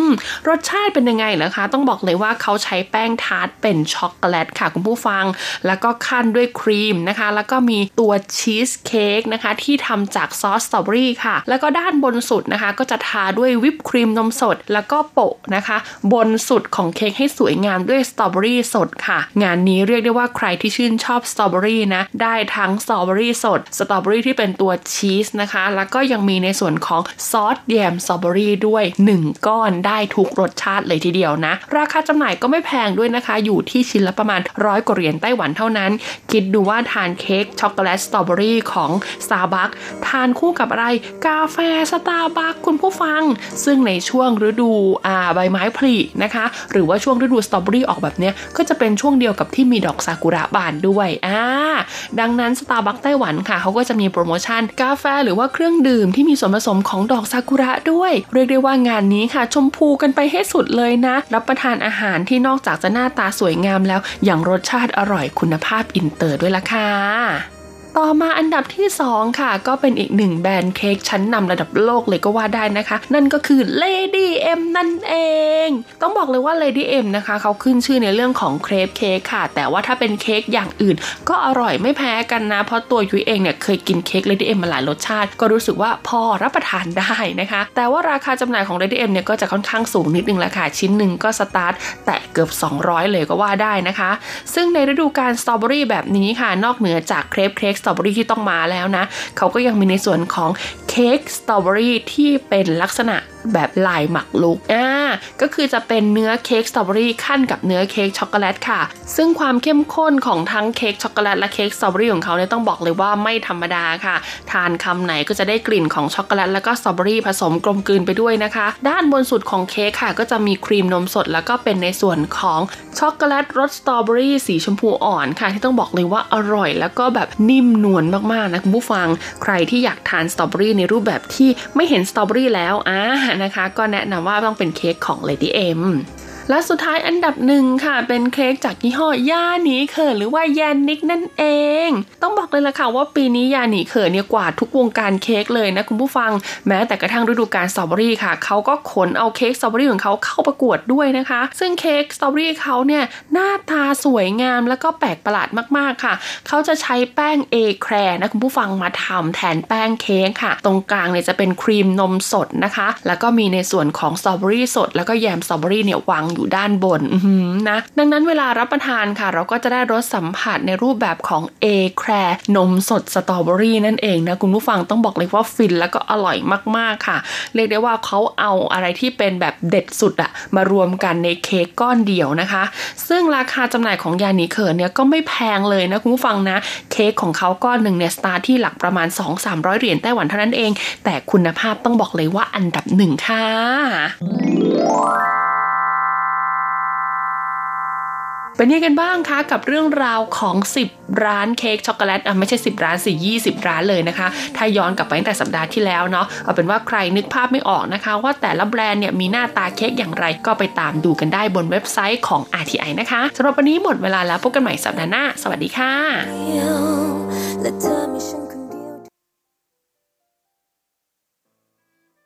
มรสชาติเป็นยังไงเหรอคะ ต้องบอกเลยว่าเขาใช้แป้งทาร์ตเป็นช็อกโกแลตค่ะคุณผู้ฟัง แล้วก็คั่นด้วยครีมนะคะ แล้วก็มีตัวชีสเค้กนะคะ ที่ทำจากซอสสตรอเบอรี่ค่ะ แล้วก็ด้านบนสุดนะคะ ก็จะทาด้วยวิปครีมนมสด แล้วก็โปะนะคะ บนสุดของเค้กให้สวยงามด้วยสตรอเบอรี่สดค่ะ งานนี้เรียกได้ว่าใครที่ชื่นชอบสตรอเบอรี่นะได้ทั้งสตรอเบอรี่สดสตรอเบอรี่ที่เป็นตัวชีสนะคะ แล้วก็ยังมีในส่วนของซอสแยมสตรอเบอรี่ด้วย 1 ก้อนได้ทุกรสชาติเลยทีเดียวนะ ราคาจำหน่ายก็ไม่แพงด้วยนะคะ อยู่ที่ชิ้นละประมาณร้อยกว่าเหรียญไต้หวันเท่านั้น คิดดูว่าทานเค้กช็อกโกแลตสตรอเบอรี่ของ Starbucks ทานคู่กับอะไรกาแฟสตาร์บัคคุณผู้ฟัง ซึ่งในช่วงฤดูอ่าใบไม้ผลินะคะ หรือว่าช่วงฤดูสตรอเบอรี่ออกแบบเนี้ยก็จะเป็นช่วงเดียวกับที่มีดอกซากุระบานด้วยอ่าดังนั้นสตาร์บัคไต้หวันค่ะเขาก็จะมีโปรโมชั่นกาแฟหรือว่าเครื่องดื่มที่มีส่วนผสมของดอกซากุระด้วย เรียกได้ว่างานนี้ค่ะ ชมพูกันไปให้สุดเลยนะ รับประทานอาหารที่นอกจากจะหน้าตาสวยงามแล้ว อย่างรสชาติอร่อยคุณภาพอินเตอร์ด้วยล่ะค่ะ ต่อมาอันดับที่ 2 ค่ะ ก็เป็นอีกหนึ่งแบรนด์เค้กชั้นนำระดับโลกเลยก็ว่าได้นะคะ นั่นก็คือ Lady M นั่นเอง ต้องบอกเลยว่า Lady M นะคะเขาขึ้นชื่อในเรื่องของเครปเค้กค่ะ แต่ว่าถ้าเป็นเค้กอย่างอื่น ก็อร่อยไม่แพ้กันนะ เพราะตัวยุ้ยเองเนี่ยเคยกินเค้ก Lady M มาหลายรสชาติ ก็รู้สึกว่าพอรับประทานได้นะคะ แต่ว่าราคาจำหน่ายของ Lady M เนี่ยก็จะค่อนข้างสูงนิดนึงแหละค่ะ ชิ้นหนึ่งก็สตาร์ทแตะเกือบ 200 เลยก็ว่าได้นะคะ ซึ่งในฤดูกาลสตรอเบอรี่แบบนี้ค่ะ นอกเหนือจากเครปเค้กสตรอเบอรี่ที่ต้องมาแล้วนะ เขาก็ยังมีในส่วนของเค้กสตรอเบอรี่ที่เป็นลักษณะแบบลายหมากรุกอ่าก็คือจะเป็นเนื้อเค้กสตรอเบอรี่คั่นกับเนื้อเค้กช็อกโกแลตค่ะ ซึ่งความเข้มข้นของทั้งเค้กช็อกโกแลตและเค้กสตรอเบอรี่ของเขาเนี่ยต้องบอกเลยว่าไม่ธรรมดาค่ะ ทานคำไหนก็จะได้กลิ่นของช็อกโกแลตแล้วก็สตรอเบอรี่ผสมกลมกลืนไปด้วยนะคะ ด้านบนสุดของเค้กค่ะ ก็จะมีครีมนมสด แล้วก็เป็นในส่วนของช็อกโกแลตรสสตรอเบอรี่สีชมพูอ่อนค่ะ ที่ต้องบอกเลยว่าอร่อย แล้วก็แบบนิ่มนวลมากๆนะคุณผู้ฟังใครที่อยากทานสตรอเบอรี่ในรูปแบบที่ไม่เห็นสตรอเบอรี่แล้วอ่านะคะ ก็แนะนำว่าต้องเป็นเค้กของ Lady M และสุดท้ายอันดับหนึ่งค่ะ เป็นเค้กจากยี่ห้อ亞尼克หรือว่า Yannick นั่นเอง ต้องบอกเลยละค่ะว่าปีนี้亞尼克เนี่ยกวาดทุกวงการเค้กเลยนะคุณผู้ฟัง แม้แต่กระทั่งฤดูกาลสตรอเบอรี่ค่ะเขาก็ขนเอาเค้กสตรอเบอรี่ของเขาเข้าประกวดด้วยนะคะ ซึ่งเค้กสตรอเบอรี่เขาเนี่ยหน้าตาสวยงามแล้วก็แปลกประหลาดมากๆค่ะ เขาจะใช้แป้งเอแครนะคุณผู้ฟังมาทำแทนแป้งเค้กค่ะ ตรงกลางเนี่ยจะเป็นครีมนมสดนะคะ แล้วก็มีในส่วนของสตรอเบอรี่สด แล้วก็แยมสตรอเบอรี่เนี่ยวางอยู่ด้านบนนะ ดังนั้นเวลารับประทานค่ะ เราก็จะได้รสสัมผัสในรูปแบบของเอแครนมสดสตรอเบอรี่นั่นเองนะ คุณผู้ฟังต้องบอกเลยว่าฟินแล้วก็อร่อยมากๆค่ะ เรียกได้ว่าเขาเอาอะไรที่เป็นแบบเด็ดสุดอะมารวมกันในเค้กก้อนเดียวนะคะ ซึ่งราคาจำหน่ายของ亞尼克เนี่ยก็ไม่แพงเลยนะคุณผู้ฟังนะ เค้กของเขาก้อนหนึ่งเนี่ยสตาร์ที่หลักประมาณ 2-300 เหรียญไต้หวันเท่านั้นเอง แต่คุณภาพต้องบอกเลยว่าอันดับหนึ่งค่ะ เป็นยังกันบ้างคะกับเรื่องราวของ 10 ร้านเค้กช็อกโกแลตอะไม่ใช่ 10 ร้านสิ20 ร้านเลยนะคะ ถ้าย้อนกลับไปตั้งแต่สัปดาห์ที่แล้วเนาะเอาเป็นว่าใครนึกภาพไม่ออกนะคะ ว่าแต่ละแบรนด์เนี่ยมีหน้าตาเค้กอย่างไรก็ไปตามดูกันได้บนเว็บไซต์ของ RTI นะคะสำหรับวันนี้หมดเวลาแล้วพบกันใหม่สัปดาห์หน้า สวัสดีค่ะ